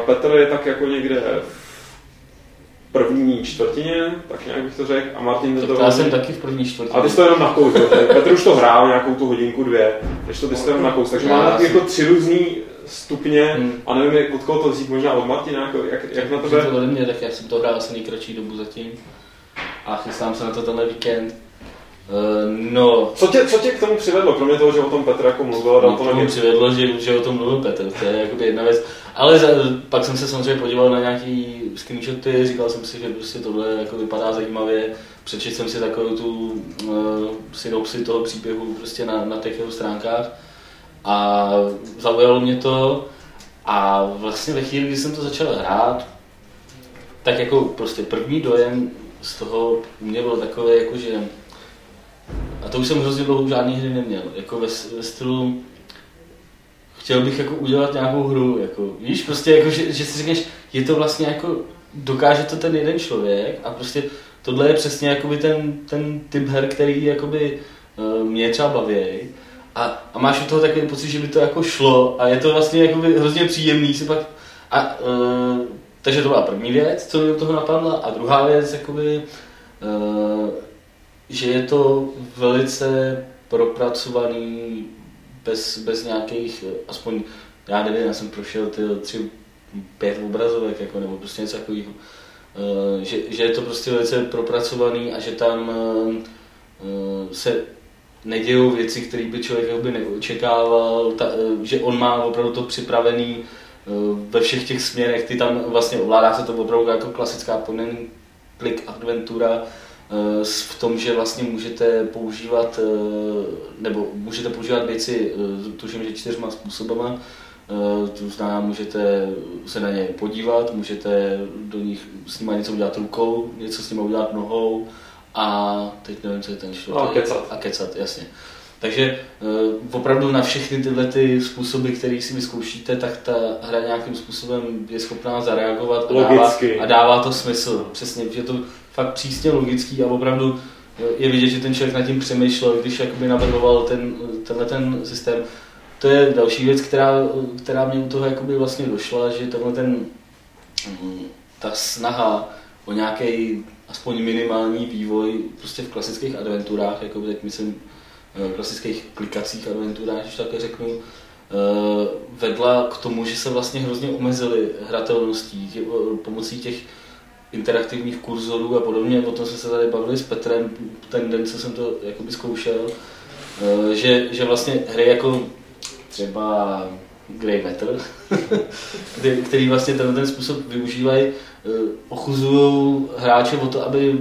Petr je tak jako někde v první čtvrtině, tak nějak bych to řekl, a Martin to to já jsem taky v první čtvrtině. a ty jsi to jenom na kous, jo? Petr už to hrál nějakou tu hodinku, dvě, než to ty jsi to jenom na kous. Takže máme jako tři různý stupně Hmm. a nevím, jak, od koho to vzít, možná od Martina, jako, jak, jak na to tebe. ode mě, tak já jsem to hrál asi nejkratší dobu zatím. A chystám se na to tenhle víkend. Uh, no, Co tě, co tě k tomu přivedlo, kromě toho, že o tom Petr jako mluvil a dal to na přivedlo, že, že o tom mluvil Petr, to je jakoby jedna věc. Ale za, pak jsem se samozřejmě podíval na nějaký screenshoty, říkal jsem si, že prostě tohle jako vypadá zajímavě. Přečetl jsem si takovou tu uh, synopsi toho příběhu prostě na, na těch jeho stránkách a zaujalo mě to. A vlastně ve chvíli, kdy jsem to začal hrát, tak jako prostě první dojem z toho mě byl takový, jako že a to už jsem hrozně dlouho žádný hry neměl, jako ve, ve stylu chtěl bych jako udělat nějakou hru, jako, víš, prostě jako, že, že si řekneš, je to vlastně jako, dokáže to ten jeden člověk a prostě tohle je přesně jakoby ten, ten typ her, který jakoby uh, mě třeba baví. A, a máš u toho takový pocit, že by to jako šlo a je to vlastně jakoby hrozně příjemný si pak a uh, takže to byla první věc, co mi do toho napadla a druhá věc, jakoby, uh, že je to velice propracovaný bez, bez nějakých, aspoň, já nevím, já jsem prošel ty tři, pět obrazovek, jako, nebo prostě něco takového. Eh, Že, že je to prostě velice propracovaný a že tam eh, eh, se nedějou věci, které by člověk jakoby neočekával, ta, že on má opravdu to připravený ve všech těch směrech, ty tam vlastně ovládá se to opravdu jako klasická point and click adventura, v tom, že vlastně můžete používat, eh, nebo můžete používat věci, eh, tuším, že čtyřma způsobama, Eh, to znamená, můžete se na ně podívat, můžete do nich s nimi něco udělat rukou, něco s nimi udělat nohou a teď nevím, co je ten čtvrtý. A kecat. A kecat, jasně. Takže opravdu na všechny tyhle ty způsoby, které si vyzkoušíte, tak ta hra nějakým způsobem je schopná zareagovat a dává, Logicky. a dává to smysl. Přesně, že to fakt přísně logický a opravdu eh, je vidět, že ten člověk nad tím přemýšlel, když jakoby navrhoval ten, tenhle ten systém. To je další věc, která, která mě u toho jakoby vlastně došla, že tenhle ten, mm, ta snaha o nějaký aspoň minimální vývoj prostě v klasických adventurách, jako teď myslím eh, klasických klikacích adventurách, když také řeknu, eh, vedla k tomu, že se vlastně hrozně omezily hratelností eh, pomocí těch interaktivních kurzorů a podobně. O tom jsme se tady bavili s Petrem ten den, co jsem to jakoby zkoušel, eh, že, že vlastně hry jako třeba Grey Matter, který- vlastně ten, ten způsob využívají, eh, ochuzují hráče o to, aby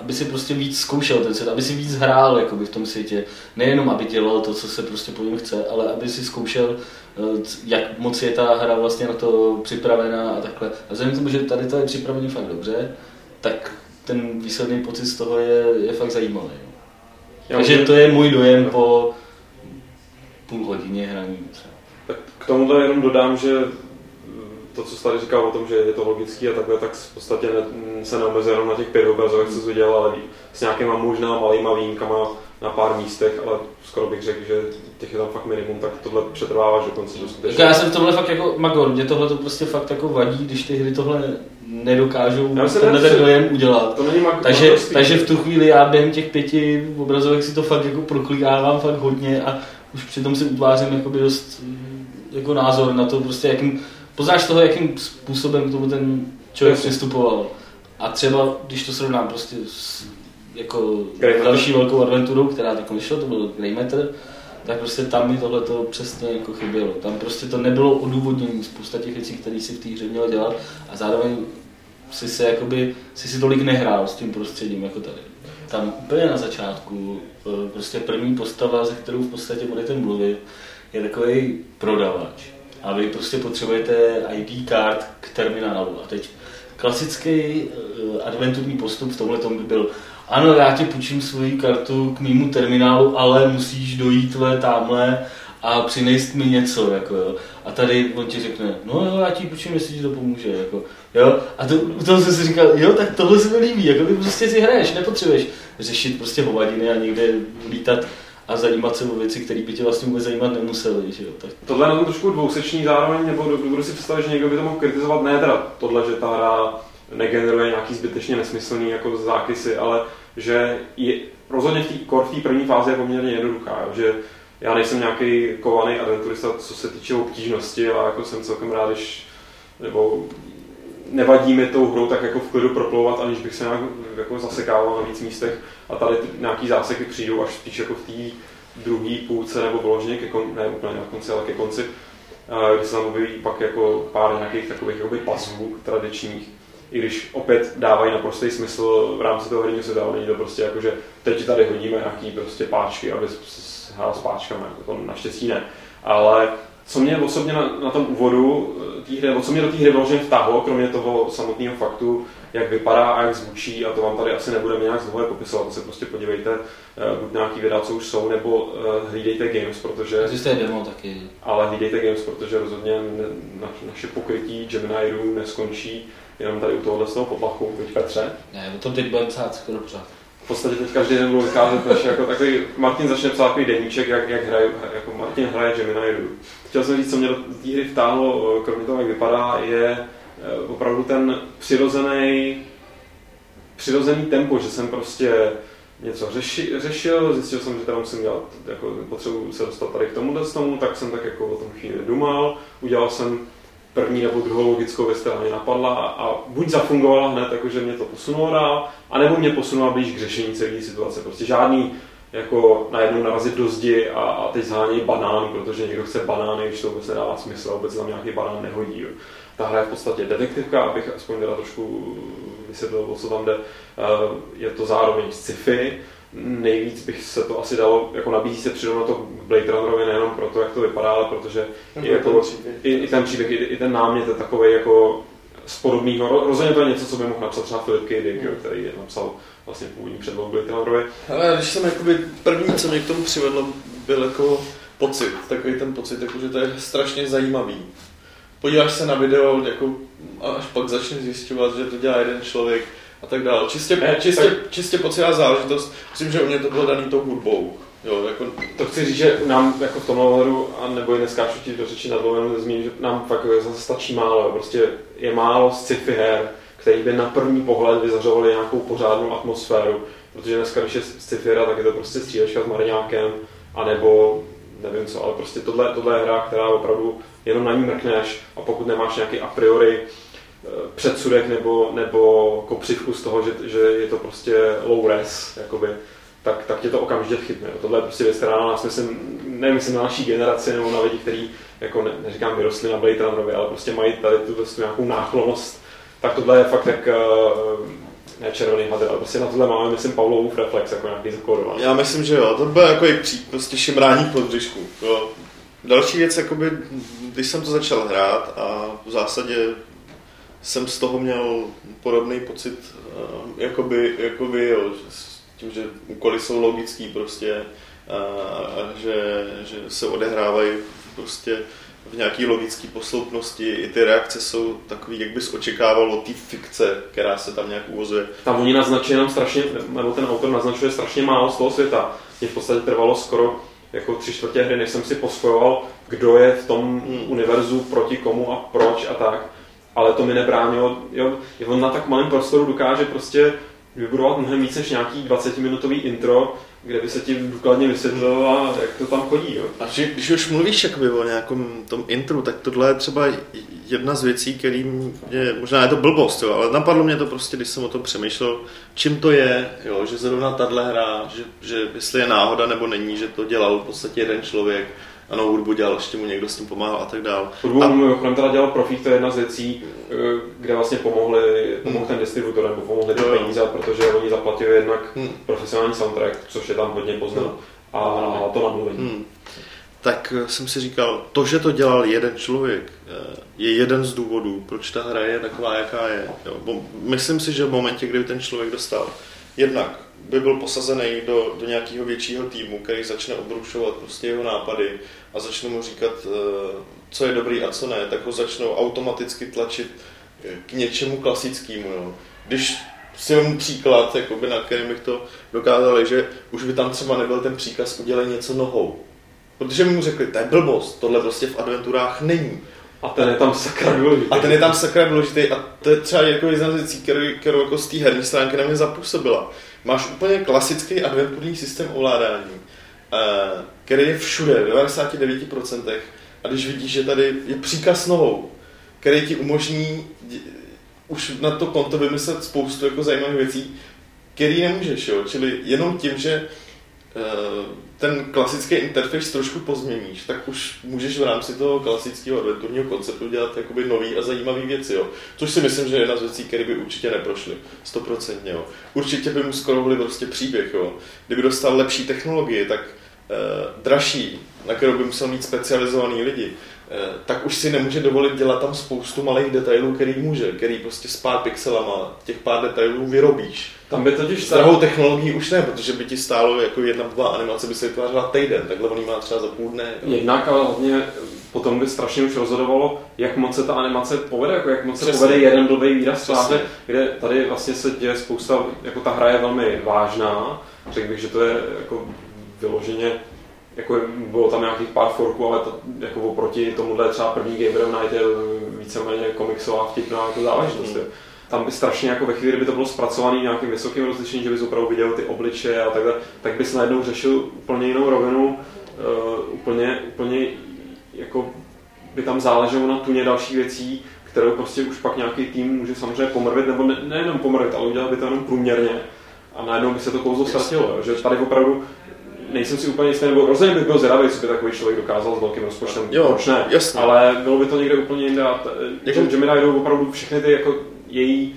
aby si prostě víc zkoušel ten svět, aby si víc hrál jakoby, v tom světě. Nejenom, aby dělal to, co se prostě po něm chce, ale aby si zkoušel, eh, jak moc je ta hra vlastně na to připravená a takhle. A vzhledem k tomu, že tady to je připravený fakt dobře, tak ten výsledný pocit z toho je, je fakt zajímavý. no. Já Takže to je můj dojem po půl hodině hraní. třeba. Tak k tomuhle jenom dodám, že to, co jsi tady říkal o tom, že je to logický a takhle, tak v podstatě ne, se neomezuje jenom na těch pět obrazovek, co jsi udělal, ale s nějakýma možná malýma výjimkama na pár místech, ale skoro bych řekl, že těch je tam fakt minimum, tak tohle přetrváváš do konce do Jako skutečně. já jsem v tomhle fakt jako magor, mě tohle to prostě fakt jako vadí, když ty hry tohle nedokážou Já se tenhle ten dojem udělat. To není mag- Takže, magorství. takže v tu chvíli já během těch pěti obrazovek si to fakt jako proklikávám fakt hodně a už přitom si utvářím jakoby dost mm, jako názor na to prostě jakým, poznáš toho, jakým způsobem k tomu ten člověk Jasně. přistupoval. A třeba, když to srovnám prostě s jako další velkou adventurou, která teď vyšla, to byl Grey Matter, tak prostě tam mi tohle to přesně jako chybělo. Tam prostě to nebylo odůvodnění spousta těch věcí, které si v té hře měl dělat a zároveň si se jakoby, si si tolik nehrál s tím prostředím jako tady. tam úplně na začátku, eh, prostě první postava, ze kterou v podstatě budete mluvit, je takový prodavač. A vy prostě potřebujete ID card k terminálu. A teď klasický uh, adventurní postup v tomhle tom by byl ano, já ti půjčím svoji kartu k mýmu terminálu, ale musíš dojít vle tamhle a přinést mi něco, jako jo. A tady on ti řekne, no jo, já ti půjčím, jestli ti to pomůže, jako, jo. A to, u toho jsem si říkal, jo, tak tohle se mi líbí, jako prostě si hraješ, nepotřebuješ řešit prostě hovadiny a někde lítat a zajímat se o věci, které by tě vlastně vůbec zajímat nemusely, že jo. Tak... Tohle je na tom trošku dvouseční zároveň, nebo budu si představit, že někdo by to mohl kritizovat, ne teda tohle, že ta hra negeneruje nějaký zbytečně nesmyslný jako zákysy, ale že je, rozhodně v té té první fázi je poměrně jednoduchá, jo, že já nejsem nějaký kovaný adventurista, co se týče obtížnosti, ale jako jsem celkem rád, když nebo nevadí mi tou hrou tak jako v klidu proplouvat, aniž bych se nějak jako zasekával na víc místech a tady nějaký záseky přijdou až spíš jako v té druhé půlce nebo vložně, ke kon, ne úplně na konci, ale ke konci, kdy se tam objeví pak jako pár nějakých takových jakoby pasů tradičních, i když opět dávají naprostý smysl v rámci toho herního světa, není to prostě jako, že teď tady hodíme nějaký prostě páčky, aby hrál s páčkami, jako to naštěstí ne. Ale co mě osobně na, na tom úvodu eh, té hry, nebo co mě do té hry vložně vtáhlo, kromě toho samotného faktu, jak vypadá a jak zvučí, a to vám tady asi nebudeme nějak znovu popisovat, to se prostě podívejte, uh, buď nějaký videa, co už jsou, nebo uh, hlídejte Games, protože... Existuje demo taky. Ale hlídejte Games, protože rozhodně na, naše pokrytí Gemini neskončí jenom tady u tohohle z toho poplachu, teď Petře. Ne, o tom teď budeme psát skoro pořád. V podstatě teď každý den budu vycházet než jako takový, Martin začne psát takový deníček, jak, jak hraje, jako Martin hraje Gemini Rue. Chtěl jsem říct, co mě do té hry vtáhlo, kromě toho, jak vypadá, je eh, opravdu ten přirozený, přirozený tempo, že jsem prostě něco řeši, řešil, zjistil jsem, že teda musím dělat, jako potřebuji se dostat tady k tomu tomu, tak jsem tak jako o tom chvíli dumal, udělal jsem první nebo druhou logickou věc, která mě napadla a buď zafungovala hned, jakože mě to posunulo dál, anebo mě posunula blíž k řešení celé situace. Prostě žádný jako najednou narazit do zdi a, a teď zhánějí banán, protože někdo chce banány, když to vůbec nedává smysl, vůbec tam nějaký banán nehodí. Jo. Ta hra je v podstatě detektivka, abych aspoň teda trošku vysvětlil, o co tam jde. Eh, je to zároveň sci-fi, nejvíc bych se to asi dalo, jako nabízí se přirovnat to Blade Runnerovi nejenom proto, jak to vypadá, ale protože i, jako, i, i, ten příběh, i, i ten námět je takový jako z podobného, rozhodně to je něco, co by mohl napsat třeba Philip K. Dick, mm. který je napsal vlastně původní předlohu Blade Runnerovi. Ale když jsem jakoby první, co mě k tomu přivedlo, byl jako pocit, takový ten pocit, jako, že to je strašně zajímavý. Podíváš se na video, jako, až pak začneš zjišťovat, že to dělá jeden člověk, a tak dále. Čistě, ne, čistě, tak... čistě poctivá záležitost. Myslím, že u mě to bylo daný tou hudbou. Jo, jako... To chci říct, že nám jako v tomhle ohledu, a nebo i dneska ti do řeči na dlouhém zmínit, že nám fakt zase stačí málo. Prostě je málo sci-fi her, který by na první pohled vyzařovali nějakou pořádnou atmosféru. Protože dneska, když je sci-fi hra, tak je to prostě střílečka s marňákem, anebo nevím co, ale prostě tohle, tohle je hra, která opravdu jenom na ní mrkneš a pokud nemáš nějaký a priori předsudek nebo, nebo kopřivku z toho, že, že je to prostě low res, jakoby, tak, tak tě to okamžitě chytne. Tohle je prostě věc, která na nás, myslím, nemyslím na naší generaci nebo na lidi, kteří, jako ne, neříkám vyrostli na Blade Runnerovi, ale prostě mají tady tu, tu nějakou náklonost, tak tohle je fakt jak uh, ne červený hadr, ale prostě na tohle máme, myslím, Pavlovův reflex jako nějaký zakódovaný. Já myslím, že jo, to bylo jako i pří, prostě šimrání pod břišku. Další věc, jakoby, když jsem to začal hrát a v zásadě jsem z toho měl podobný pocit, uh, jakoby, jakoby jo, s tím, že úkoly jsou logický prostě uh, a že, že se odehrávají prostě v nějaký logické posloupnosti. I ty reakce jsou takový, jak bys očekával od té fikce, která se tam nějak uvozuje. Tam oni naznačují nám strašně, nebo ten autor naznačuje strašně málo z toho světa. Mě v podstatě trvalo skoro jako tři čtvrtě hry, než jsem si pospojoval, kdo je v tom hmm. univerzu proti komu a proč a tak ale to mi nebránilo, jo, on na tak malém prostoru dokáže prostě vybudovat mnohem víc než nějaký 20-minutový intro, kde by se ti důkladně vysvětlilo, jak to tam chodí. Jo. A že, když už mluvíš jakoby o nějakom tom intru, tak tohle je třeba jedna z věcí, který mě, možná je to blbost, jo, ale napadlo mě to prostě, když jsem o tom přemýšlel, čím to je, jo, že zrovna tahle hra, že, že jestli je náhoda nebo není, že to dělal v podstatě jeden člověk, ano, hudbu dělal, ještě mu někdo s tím pomáhal a tak dál. Hudbu A- mimochodem teda dělal Profík, to je jedna z věcí, eh, kde vlastně pomohli, pomohl ten distributor, nebo pomohli ty peníze, protože oni zaplatili jednak Hmm. profesionální soundtrack, což je tam hodně poznat, a to namluvení. Hmm. Tak eh, jsem si říkal, to, že to dělal jeden člověk, eh, je jeden z důvodů, proč ta hra je taková, jaká je. Jo. Myslím si, že v momentě, kdy ten člověk dostal jednak by byl posazený do, do nějakého většího týmu, který začne obrušovat prostě jeho nápady a začne mu říkat, eh, co je dobrý a co ne, tak ho začnou automaticky tlačit k něčemu klasickému. Jo. Když si vezmu příklad, jakoby, na kterém bych to dokázal, že už by tam třeba nebyl ten příkaz udělej něco nohou. Protože mi mu řekli, to je blbost, tohle prostě v adventurách není. A ten je tam sakra důležitý. A ten je tam sakra důležitý a to je třeba jako jedna z věcí, kterou, jako z té herní stránky na mě zapůsobila. Máš úplně klasický adventurní systém ovládání, který je všude, v 99%. A když vidíš, že tady je příkaz nohou, který ti umožní dě- už na to konto vymyslet spoustu jako zajímavých věcí, který nemůžeš, jo? čili jenom tím, že eh, ten klasický interface trošku pozměníš, tak už můžeš v rámci toho klasického adventurního konceptu dělat jakoby nový a zajímavý věci, jo. Což si myslím, že je jedna z věcí, které by určitě neprošly. Stoprocentně. Určitě by mu skoro prostě příběh, jo. Kdyby dostal lepší technologie, tak eh, dražší, na kterou by musel mít specializovaný lidi, eh, tak už si nemůže dovolit dělat tam spoustu malých detailů, který může, který prostě s pár pixelama těch pár detailů vyrobíš. Tam by totiž S drahou technologií už ne, protože by ti stálo jako jedna blbá animace, by se vytvářela týden, takhle on jí má třeba za půl dne. Jednak, ale hlavně potom by strašně už rozhodovalo, jak moc se ta animace povede, jako jak moc se povede jeden blbý výraz tváře, kde tady vlastně se děje spousta, jako ta hra je velmi vážná, řekl bych, že to je jako vyloženě jako bylo tam nějakých pár forků, ale to, jako oproti tomuhle třeba první Gamer Night je víceméně komiksová vtipná jako záležitost. Mm. Tam by strašně jako ve chvíli, kdyby to bylo zpracované nějakým vysokým rozlišením, že bys opravdu viděl ty obličeje a takhle, tak bys najednou řešil úplně jinou rovinu, uh, úplně, úplně jako by tam záleželo na tuně dalších věcí, kterou prostě už pak nějaký tým může samozřejmě pomrvit, nebo ne, nejenom pomrvit, ale udělat by to jenom průměrně a najednou by se to kouzlo ztratilo, že tady opravdu nejsem si úplně jistý, nebo rozhodně bych byl zvědavý, co by takový člověk dokázal s velkým rozpočtem, Jo, proč ne, jasně. ale bylo by to někde úplně jinde Jako- že, že mi najdou opravdu všechny ty jako její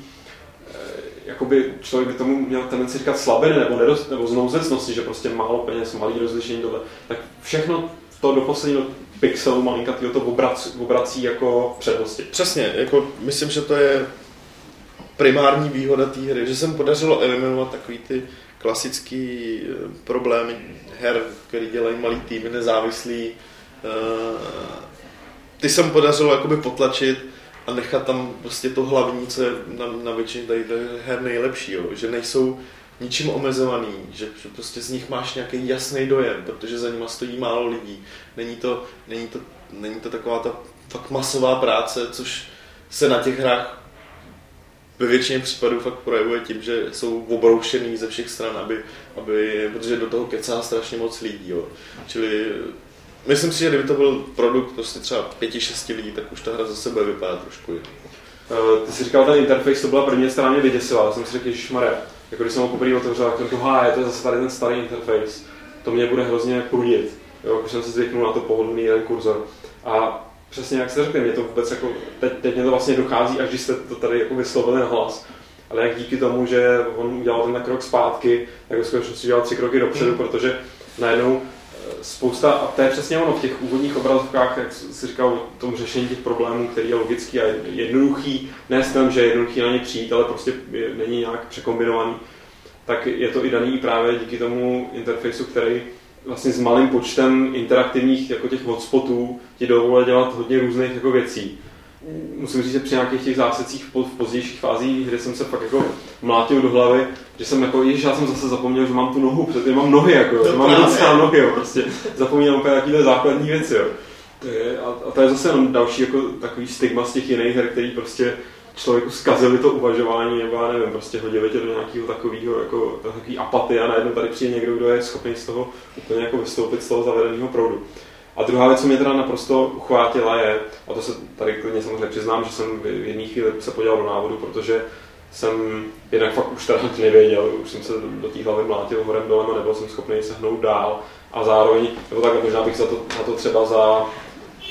eh, jakoby člověk by tomu měl tendenci říkat slabiny nebo, nedost, nebo znouzecnosti, že prostě málo peněz, malý rozlišení, tohle, tak všechno to do posledního pixelu malinkatýho to obrací, obrací jako přednosti. Přesně, jako myslím, že to je primární výhoda té hry, že se mu podařilo eliminovat takový ty klasický eh, problémy her, který dělají malý týmy, nezávislý. eh, Ty se mu podařilo jakoby potlačit a nechat tam prostě to hlavní, co je na, na většině tady her nejlepší, jo? že nejsou ničím omezovaný, že, že prostě z nich máš nějaký jasný dojem, protože za nima stojí málo lidí. Není to, není to, není to taková ta fakt masová práce, což se na těch hrách ve většině případů fakt projevuje tím, že jsou obroušený ze všech stran, aby, aby, protože do toho kecá strašně moc lidí. Jo. Čili myslím si, že kdyby to byl produkt prostě třeba pěti, šesti lidí, tak už ta hra za sebe vypadá trošku jinak. Eh, Ty jsi říkal, ten interface, to byla první strana mě vyděsila, já jsem si řekl, Maria, jako když jsem ho poprvé otevřel, tak jsem to, "Ha, je to zase tady ten starý interface, to mě bude hrozně prudit, jo, když jsem se zvyknul na to pohodlný jeden kurzor. A přesně jak jste řekli, mě to vůbec jako, teď, teď mě to vlastně dochází, až když jste to tady jako vyslovili na hlas. Ale jak díky tomu, že on udělal ten krok zpátky, tak ve skutečnosti udělal tři kroky dopředu, protože najednou eh, spousta, a to je přesně ono v těch úvodních obrazovkách, jak jsi říkal o tom řešení těch problémů, který je logický a jednoduchý, ne s tím, že je jednoduchý na ně přijít, ale prostě je, není nějak překombinovaný, tak je to i daný právě díky tomu interfejsu, který vlastně s malým počtem interaktivních jako těch hotspotů ti dovoluje dělat hodně různých jako věcí. Musím říct, že při nějakých těch zásedcích v po- v pozdějších fázích, kde jsem se fakt jako mlátil do hlavy, že jsem jako, ježiš, já jsem zase zapomněl, že mám tu nohu, protože mám nohy, jako, jo, že mám právě. lidská nohy, jo, prostě zapomínám úplně takové základní věci, jo. To je, a, a, to je zase jenom další jako takový stigma z těch jiných her, který prostě člověku zkazili to uvažování, nebo já nevím, prostě hodili tě do nějakého takového, jako takový apatie a najednou tady přijde někdo, kdo je schopný z toho úplně jako vystoupit z toho zavedeného proudu. A druhá věc, co mě teda naprosto uchvátila je, a to se tady klidně samozřejmě přiznám, že jsem v jedné chvíli se podíval do návodu, protože jsem jednak fakt už teda nevěděl, už jsem se do té hlavy mlátil horem dolem a nebyl jsem schopný se hnout dál. A zároveň, nebo tak možná bych za to, za to třeba za,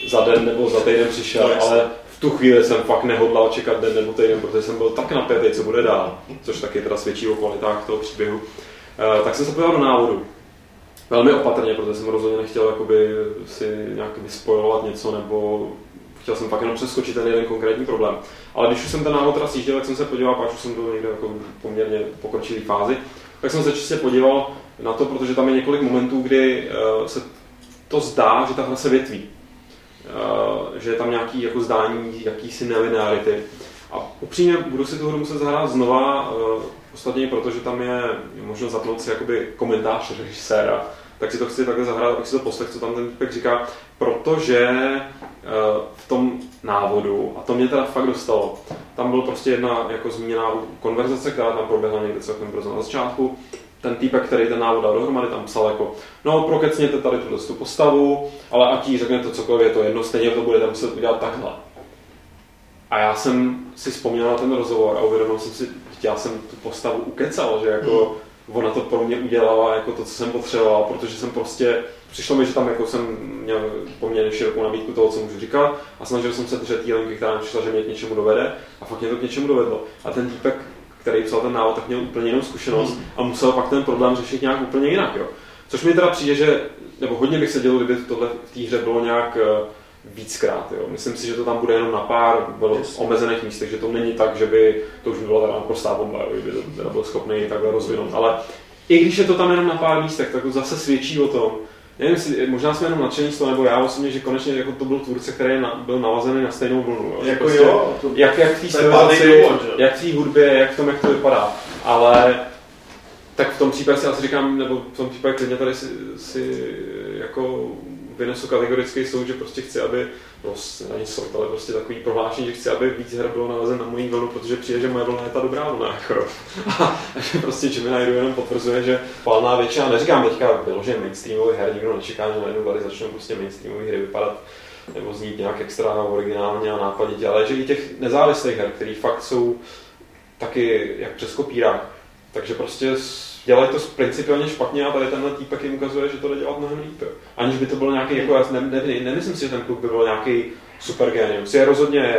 za den nebo za týden přišel, No, ale tu chvíli jsem fakt nehodlal čekat den nebo týden, protože jsem byl tak napětý, co bude dál, což taky teda svědčí o kvalitách toho příběhu. Eh, tak jsem se podíval do návodu. Velmi opatrně, protože jsem rozhodně nechtěl jakoby, si nějak vyspojovat něco, nebo chtěl jsem fakt jenom přeskočit ten jeden konkrétní problém. Ale když už jsem ten návod teda sjížděl, tak jsem se podíval, pak už jsem byl někde jako poměrně pokročilý fázi, tak jsem se čistě podíval na to, protože tam je několik momentů, kdy eh, se to zdá, že ta hra se větví. Eh, že je tam nějaký jako zdání jakýsi nelinearity. A upřímně budu si tu hru muset zahrát znova, eh, ostatně i proto, že tam je možnost zapnout si jakoby komentář režiséra, tak si to chci takhle zahrát, abych si to poslech, co tam ten typek říká, protože eh, v tom návodu, a to mě teda fakt dostalo, tam byl prostě jedna jako zmíněná konverzace, která tam proběhla někde celkem brzo na začátku, ten týpek, který ten návod dal dohromady, tam psal jako, no prokecněte tady tuhle tu postavu, ale ať jí řeknete cokoliv, je to jedno, stejně to budete muset udělat takhle. A já jsem si vzpomněl na ten rozhovor a uvědomil jsem si, že já jsem tu postavu ukecal, že jako ona to pro mě udělala jako to, co jsem potřeboval, protože jsem prostě, přišlo mi, že tam jako jsem měl poměrně širokou nabídku toho, co můžu říkat a snažil jsem se držet té linky, která mi přišla, že mě k něčemu dovede a fakt mě to k něčemu dovedlo. A ten týpek, který psal ten návod, tak měl úplně jinou zkušenost a musel pak ten problém řešit nějak úplně jinak. Jo. Což mi teda přijde, že, nebo hodně bych se dělal, kdyby tohle v té hře bylo nějak eh, víckrát. Jo. Myslím si, že to tam bude jenom na pár bylo omezených místech, že to není tak, že by to už byla teda prostá bomba, jo, kdyby to teda byl schopný takhle rozvinout. Ale i když je to tam jenom na pár místech, tak to zase svědčí o tom, nevím, jestli, možná jsme jenom nadšení z toho, nebo já osobně, že konečně jako to byl tvůrce, který na, byl navazený na stejnou vlnu. Jo. Jako prostě, jo, to- jak, jak v té stylizaci, jak v té hudbě, jak v tom, jak to vypadá. Ale tak v tom případě si asi říkám, nebo v tom případě klidně tady si, si jako vynesu kategorický soud, že prostě chci, aby, no není soud, ale prostě takový prohlášení, že chci, aby víc her bylo nalezen na mojí vlnu, protože přijde, že moje vlna je ta dobrá vlna. Jako. A že prostě Jimmy Najdu jenom potvrzuje, že palná většina, neříkám teďka vyloženě mainstreamový her, nikdo nečeká, že najednou tady začnou prostě mainstreamové hry vypadat nebo znít nějak extra originálně a nápaditě, ale že i těch nezávislých her, které fakt jsou taky jak přes kopírák, takže prostě dělají to principiálně špatně a tady tenhle týpek jim ukazuje, že to jde dělat mnohem líp. Aniž by to byl nějaký, jako, já ne, ne, nemyslím si, že ten kluk by byl nějaký super genius. Je rozhodně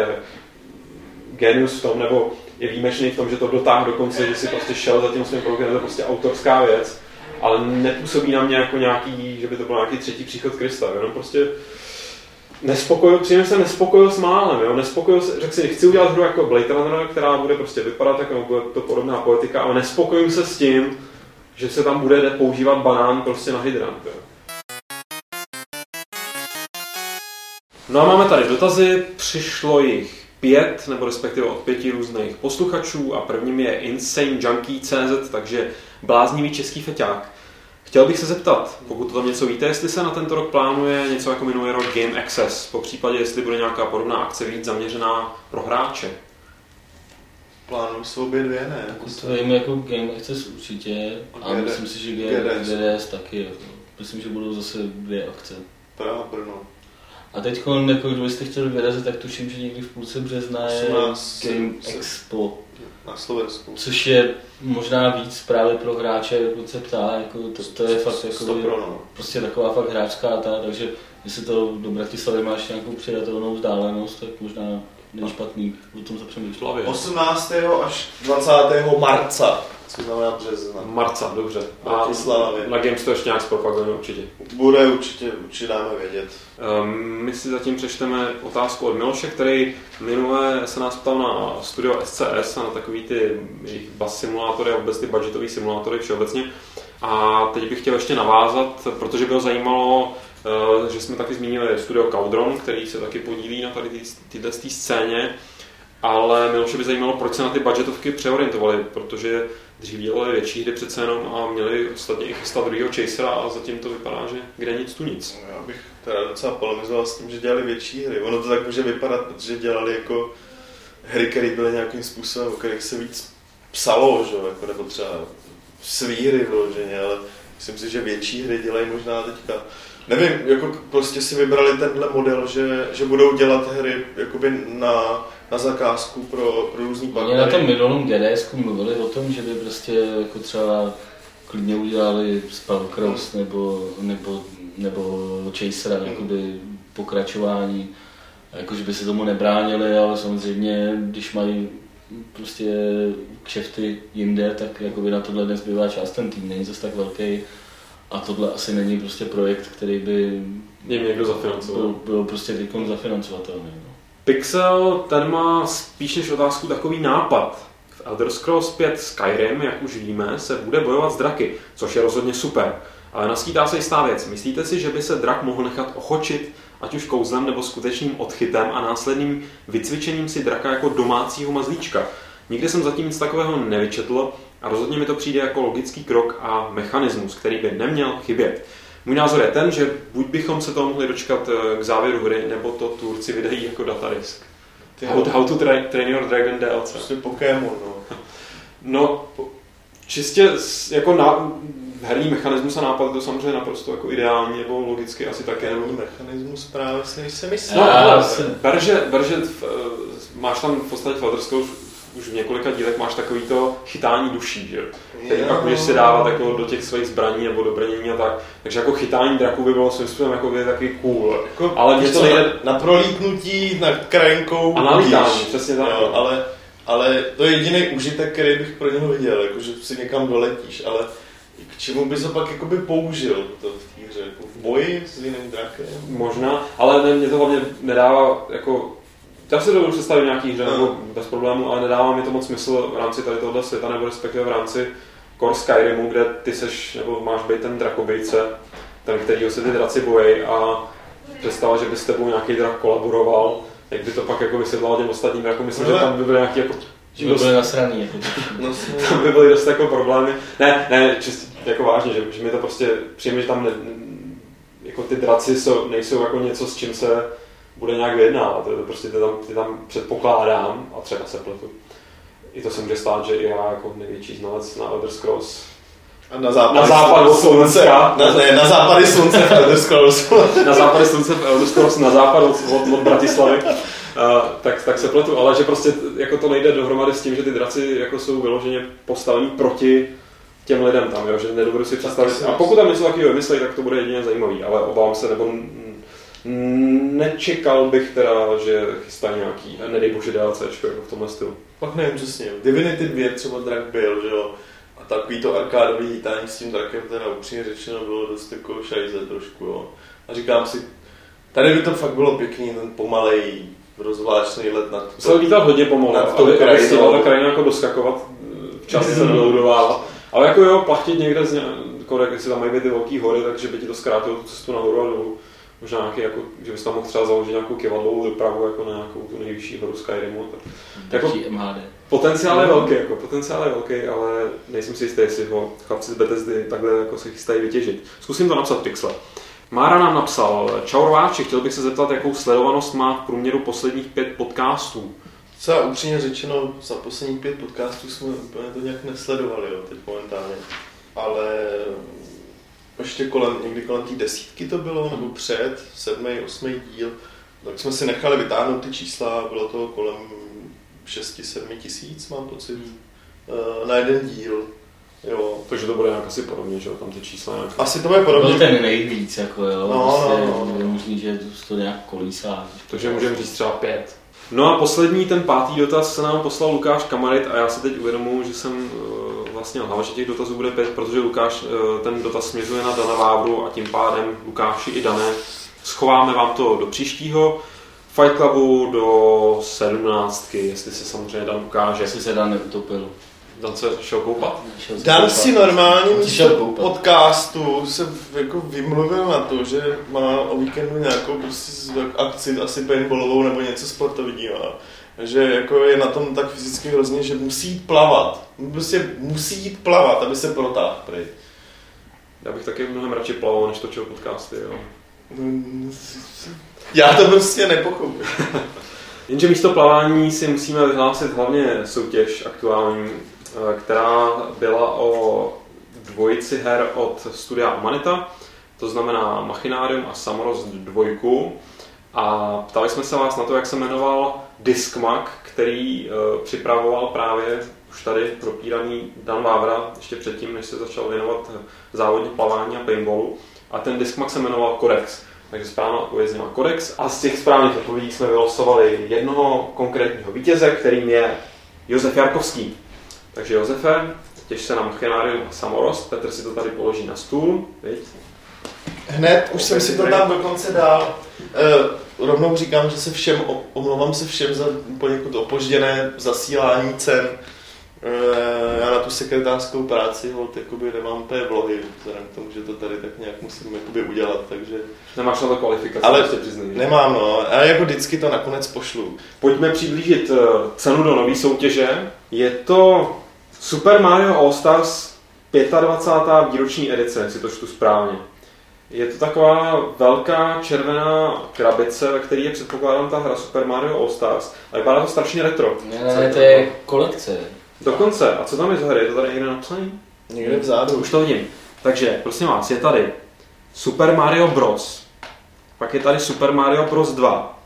genius v tom, nebo je výjimečný v tom, že to dotáhl do konce, že si prostě šel za tím svým krokem, je to prostě autorská věc, ale nepůsobí na mě jako nějaký, že by to byl nějaký třetí příchod Krista, jenom prostě nespokojil, přímě se nespokojil s málem, jo? nespokojil se, řekl si, chci udělat hru jako Blade Runner, která bude prostě vypadat jako bude to podobná poetika, ale nespokojím se s tím, že se tam bude používat banán prostě na hydrant. Jo? No a máme tady dotazy, přišlo jich pět, nebo respektive od pěti různých posluchačů a prvním je Insane Junkie CZ, takže bláznivý český feťák. Chtěl bych se zeptat, pokud to tam něco víte, jestli se na tento rok plánuje něco jako minulý rok Game Access, po případě jestli bude nějaká podobná akce víc zaměřená pro hráče. Plánuju jsou obě dvě, ne? To vím jako Game Access určitě a GD. myslím si, že GDS. GDS taky. Jako. Myslím, že budou zase dvě akce. Praha, Brno. A teď, jako kdybyste chtěli vyrazit, tak tuším, že někdy v půlce března je 18, Game 7. Expo, Na Slovensku. což je možná víc právě pro hráče, pokud se ptá, jako to, to je fakt jako, 100 pro, no. prostě taková fakt hráčská ta, takže jestli to do Bratislavy máš nějakou přijatelnou vzdálenost, tak možná není špatný o tom zapřemýšlet. 18. až 20. marca, co znamená března. Marca, dobře. A na Games to ještě nějak zpropagujeme určitě. Bude určitě, určitě dáme vědět. Um, my si zatím přečteme otázku od Miloše, který minule se nás ptal na studio SCS a na takový ty jejich bus simulátory a vůbec ty budgetové simulátory všeobecně. A teď bych chtěl ještě navázat, protože by ho zajímalo, že jsme taky zmínili studio Caudron, který se taky podílí na tady tý scéně, ale Miloše by zajímalo, proč se na ty budgetovky přeorientovali, protože dřív dělali větší hry přece jenom a měli ostatně i chystat druhého Chasera a zatím to vypadá, že kde nic tu nic. Já bych teda docela polemizoval s tím, že dělali větší hry. Ono to tak může vypadat, protože dělali jako hry, které byly nějakým způsobem, o kterých se víc psalo, že? Jako, nebo třeba svý hry vyloženě, ale Myslím si, že větší hry dělají možná teďka. Nevím, jako prostě si vybrali tenhle model, že, že budou dělat hry jakoby na, na zakázku pro, pro různý Oni partnery. na tom minulém GDS mluvili o tom, že by prostě jako třeba klidně udělali Spellcross nebo, nebo, nebo Chasera, jakoby pokračování. A Jako, že by se tomu nebránili, ale samozřejmě, když mají prostě kšefty jinde, tak jakoby na tohle nezbývá část ten tým, není zase tak velký. A tohle asi není prostě projekt, který by Jim někdo zafinancoval. byl, byl prostě teď zafinancovatelný. No. Pixel, ten má spíš než otázku takový nápad. V Elder Scrolls 5 Skyrim, jak už víme, se bude bojovat s draky, což je rozhodně super. Ale naskýtá se jistá věc. Myslíte si, že by se drak mohl nechat ochočit, ať už kouzlem nebo skutečným odchytem a následným vycvičením si draka jako domácího mazlíčka? Nikdy jsem zatím nic takového nevyčetl a rozhodně mi to přijde jako logický krok a mechanismus, který by neměl chybět. Můj názor je ten, že buď bychom se toho mohli dočkat eh, k závěru hry, nebo to tvůrci vydají jako datadisk. Ty How, how to train, train your dragon DLC. Prostě Pokémon, no. No, čistě jako na, herní mechanismus a nápad je to samozřejmě naprosto jako ideální, nebo logicky asi také. Herní mechanismus právě si nejsem jistý. No, Já ale jsem- ber, že, ber, že v, eh, máš tam v podstatě Scrolls už v několika dílech máš takový to chytání duší, že? Který pak můžeš si dávat jako do těch svých zbraní nebo do brnění a tak. Takže jako chytání draků by bylo svým způsobem jako by taky cool. Jako Ale mě to nejde- na, na prolítnutí, na krajinkou. A na lítání, přesně tak. Jo, ale, ale to je jediný užitek, který bych pro něho viděl, jako že si někam doletíš, ale k čemu bys ho pak jakoby použil to v té hře? Jako v boji s jiným drakem? Možná, ale mě to hlavně nedává jako já si dovedu představit nějaký hře nebo bez problému, ale nedává mi to moc smysl v rámci tady tohoto světa, nebo respektive v rámci Core Skyrimu, kde ty seš, nebo máš být ten drakobejce, ten, kterýho se ty draci bojí a představa, že by s tebou nějaký drak kolaboroval, jak by to pak jako vysvětloval těm ostatním drakům, myslím, že tam by byly nějaký jako Že by byli nasraný. Jako. No, tam by byly dost jako problémy. Ne, ne, čistě jako vážně, že, že mi to prostě přijme, že tam ne, jako ty draci jsou, nejsou jako něco, s čím se bude nějak vyjednávat. Prostě ty tam, ty tam předpokládám, a třeba se pletu. I to se může stát, že i já jako největší znalec na Elder Scrolls A na západ, Na západ od Slovenska. Na, ne, na západy slunce v Elder Scrolls. na západě slunce v Elder Scrolls, na západ od, od, od Bratislavy, tak, tak se pletu, ale že prostě jako to nejde dohromady s tím, že ty draci jako jsou vyloženě postavení proti těm lidem tam, jo? že nedovedu si představit. A pokud tam něco takového vymyslí, tak to bude jedině zajímavý, ale obávám se, nebo nečekal bych teda, že chystá nějaký, nedej bože DLCčko jako v tomhle stylu. Pak nevím přesně. Divinity 2 třeba drak byl, že jo. A takový to arkádový hýtání s tím drakem, teda upřímně řečeno, bylo dost jako šajze trošku, jo. A říkám si, tady by to fakt bylo pěkný, ten pomalej, rozvláčný let nad Se lítat hodně pomalu, Nad tou aby, krajinou. krajina jako doskakovat, včas se doloudovala. Ale jako jo, plachtit někde, z, ně- jako, jak si tam mají být ty velké hory, takže by ti to zkrátilo tu cestu nahoru a dolů. Možná nějaký, jako, že bys tam mohl třeba založit nějakou kivadlovou dopravu jako na nějakou tu nejvyšší horu Skyrimu. Tak. Jako, Další MHD. potenciál je velký, jako, potenciál je velký, ale nejsem si jistý, jestli ho chlapci z Bethesdy takhle jako se chystají vytěžit. Zkusím to napsat Pixle. Mára nám napsal, čau rváči, chtěl bych se zeptat, jakou sledovanost má v průměru posledních pět podcastů. Celá upřímně řečeno, za posledních pět podcastů jsme úplně to nějak nesledovali, jo, teď momentálně. Ale ještě kolem, někdy kolem té desítky to bylo, nebo před, sedmý, osmý díl, tak jsme si nechali vytáhnout ty čísla, bylo to kolem 6-7 tisíc, mám pocit, eh, na jeden díl. Jo. Takže to bude nějak asi podobně, že jo, tam ty čísla nějak. Asi to bude Byl podobně. ten nejvíc, jako jo. No, prostě no, no. Je možný, že to nějak kolísá. Takže můžeme říct třeba pět. No a poslední, ten pátý dotaz se nám poslal Lukáš Kamarit a já si teď uvědomuji, že jsem eh, vlastně lhal, že těch dotazů bude pět, protože Lukáš eh, ten dotaz směřuje na Dana Vávru a tím pádem Lukáši i Dané schováme vám to do příštího Fight Clubu do sedmnáctky, jestli se samozřejmě Dan ukáže. Jestli se Dan neutopil. Dan se šel koupat. Dan si normálně místo podcastu se jako vymluvil na to, že má o víkendu nějakou prostě akci, asi paintballovou nebo něco sportovního. Že jako je na tom tak fyzicky hrozně, že musí jít plavat. Prostě musí jít plavat, aby se protáhl prej. Já bych taky mnohem radši plaval, než točil podcasty. Jo. Já to prostě nepochopím. Jenže místo plavání si musíme vyhlásit hlavně soutěž aktuální, která byla o dvojici her od studia Amanita, to znamená Machinarium a Samorost 2. A ptali jsme se vás na to, jak se jmenoval Discmac, který uh, připravoval právě už tady propíraný Dan Vávra, ještě předtím, než se začal věnovat závodně plavání a paintballu. A ten Discmac se jmenoval Codex. Takže správná odpověď zněla Codex. A z těch správných odpovědí jsme vylosovali jednoho konkrétního vítěze, kterým je Josef Jarkovský. Takže Josefe, těž se na Machinarium a Samorost. Petr si to tady položí na stůl, viď? Hned, už jsem si to tam dokonce dal. E, rovnou říkám, že se všem, omlouvám se všem za poněkud opožděné zasílání cen. E, já na tu sekretářskou práci hold, jakoby nemám té vlohy, vzhledem k tomu, že to tady tak nějak musím jakoby udělat, takže... Nemáš na to kvalifikaci, Ale prostě přiznej. nemám, no. A jako vždycky to nakonec pošlu. Pojďme přiblížit eh, cenu do nové soutěže. Je to Super Mario All Stars 25. výroční edice, jestli to čtu správně. Je to taková velká červená krabice, ve které je předpokládám ta hra Super Mario All Stars. A vypadá to strašně retro. Ne, ne, ne, to je kolekce. Dokonce. A co tam je za hry? Je to tady někde napsaný? Někde vzadu. Už to vidím. Takže, prosím vás, je tady Super Mario Bros. Pak je tady Super Mario Bros. 2.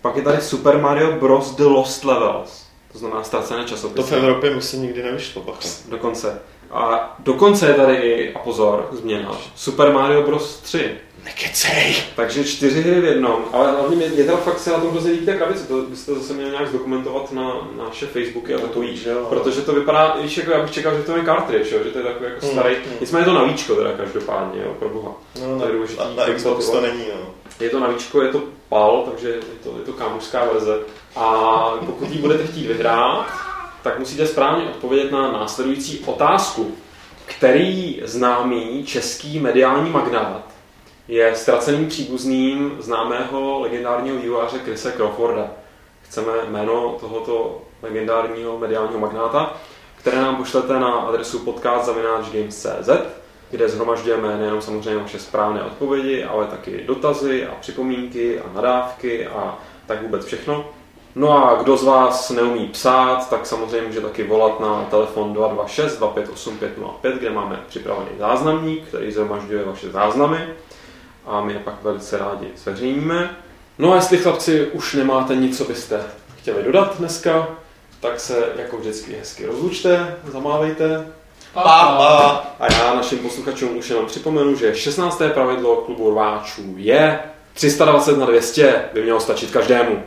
Pak je tady Super Mario Bros. The Lost Levels. To znamená ztracené časopisy. To v Evropě myslím nikdy nevyšlo, bacha. Dokonce. A dokonce je tady i, a pozor, změna, Super Mario Bros. 3. Nekecej! Takže čtyři hry v jednom, ale hlavně mě, mě teda fakt se na tom hrozně líbí té krabice, to byste zase měli nějak zdokumentovat na, na naše Facebooky a takový, že jo. protože to vypadá, víš, jako já bych čekal, že to je cartridge, jo, že to je takový jako Hmm, starý, hmm. nicméně je to navíčko teda každopádně, jo, pro boha. No, To je na, důležitý. na, na Xbox to není, no. Je to navíčko, je to PAL, takže je to, je to kámošská verze. A pokud ji budete chtít vyhrát, tak musíte správně odpovědět na následující otázku. Který známý český mediální magnát je ztraceným příbuzným známého legendárního vývojáře Chrise Crawforda? Chceme jméno tohoto legendárního mediálního magnáta, které nám pošlete na adresu podcast.games.cz, kde zhromažďujeme nejenom samozřejmě vaše správné odpovědi, ale taky dotazy a připomínky a nadávky a tak vůbec všechno. No a kdo z vás neumí psát, tak samozřejmě může taky volat na telefon 226 258 505, kde máme připravený záznamník, který zhromažďuje vaše záznamy a my je pak velice rádi zveřejníme. No a jestli chlapci už nemáte nic, co byste chtěli dodat dneska, tak se jako vždycky hezky rozlučte, zamávejte. Pa, pa. A já našim posluchačům už jenom připomenu, že 16. pravidlo klubu rváčů je 320 na 200 by mělo stačit každému.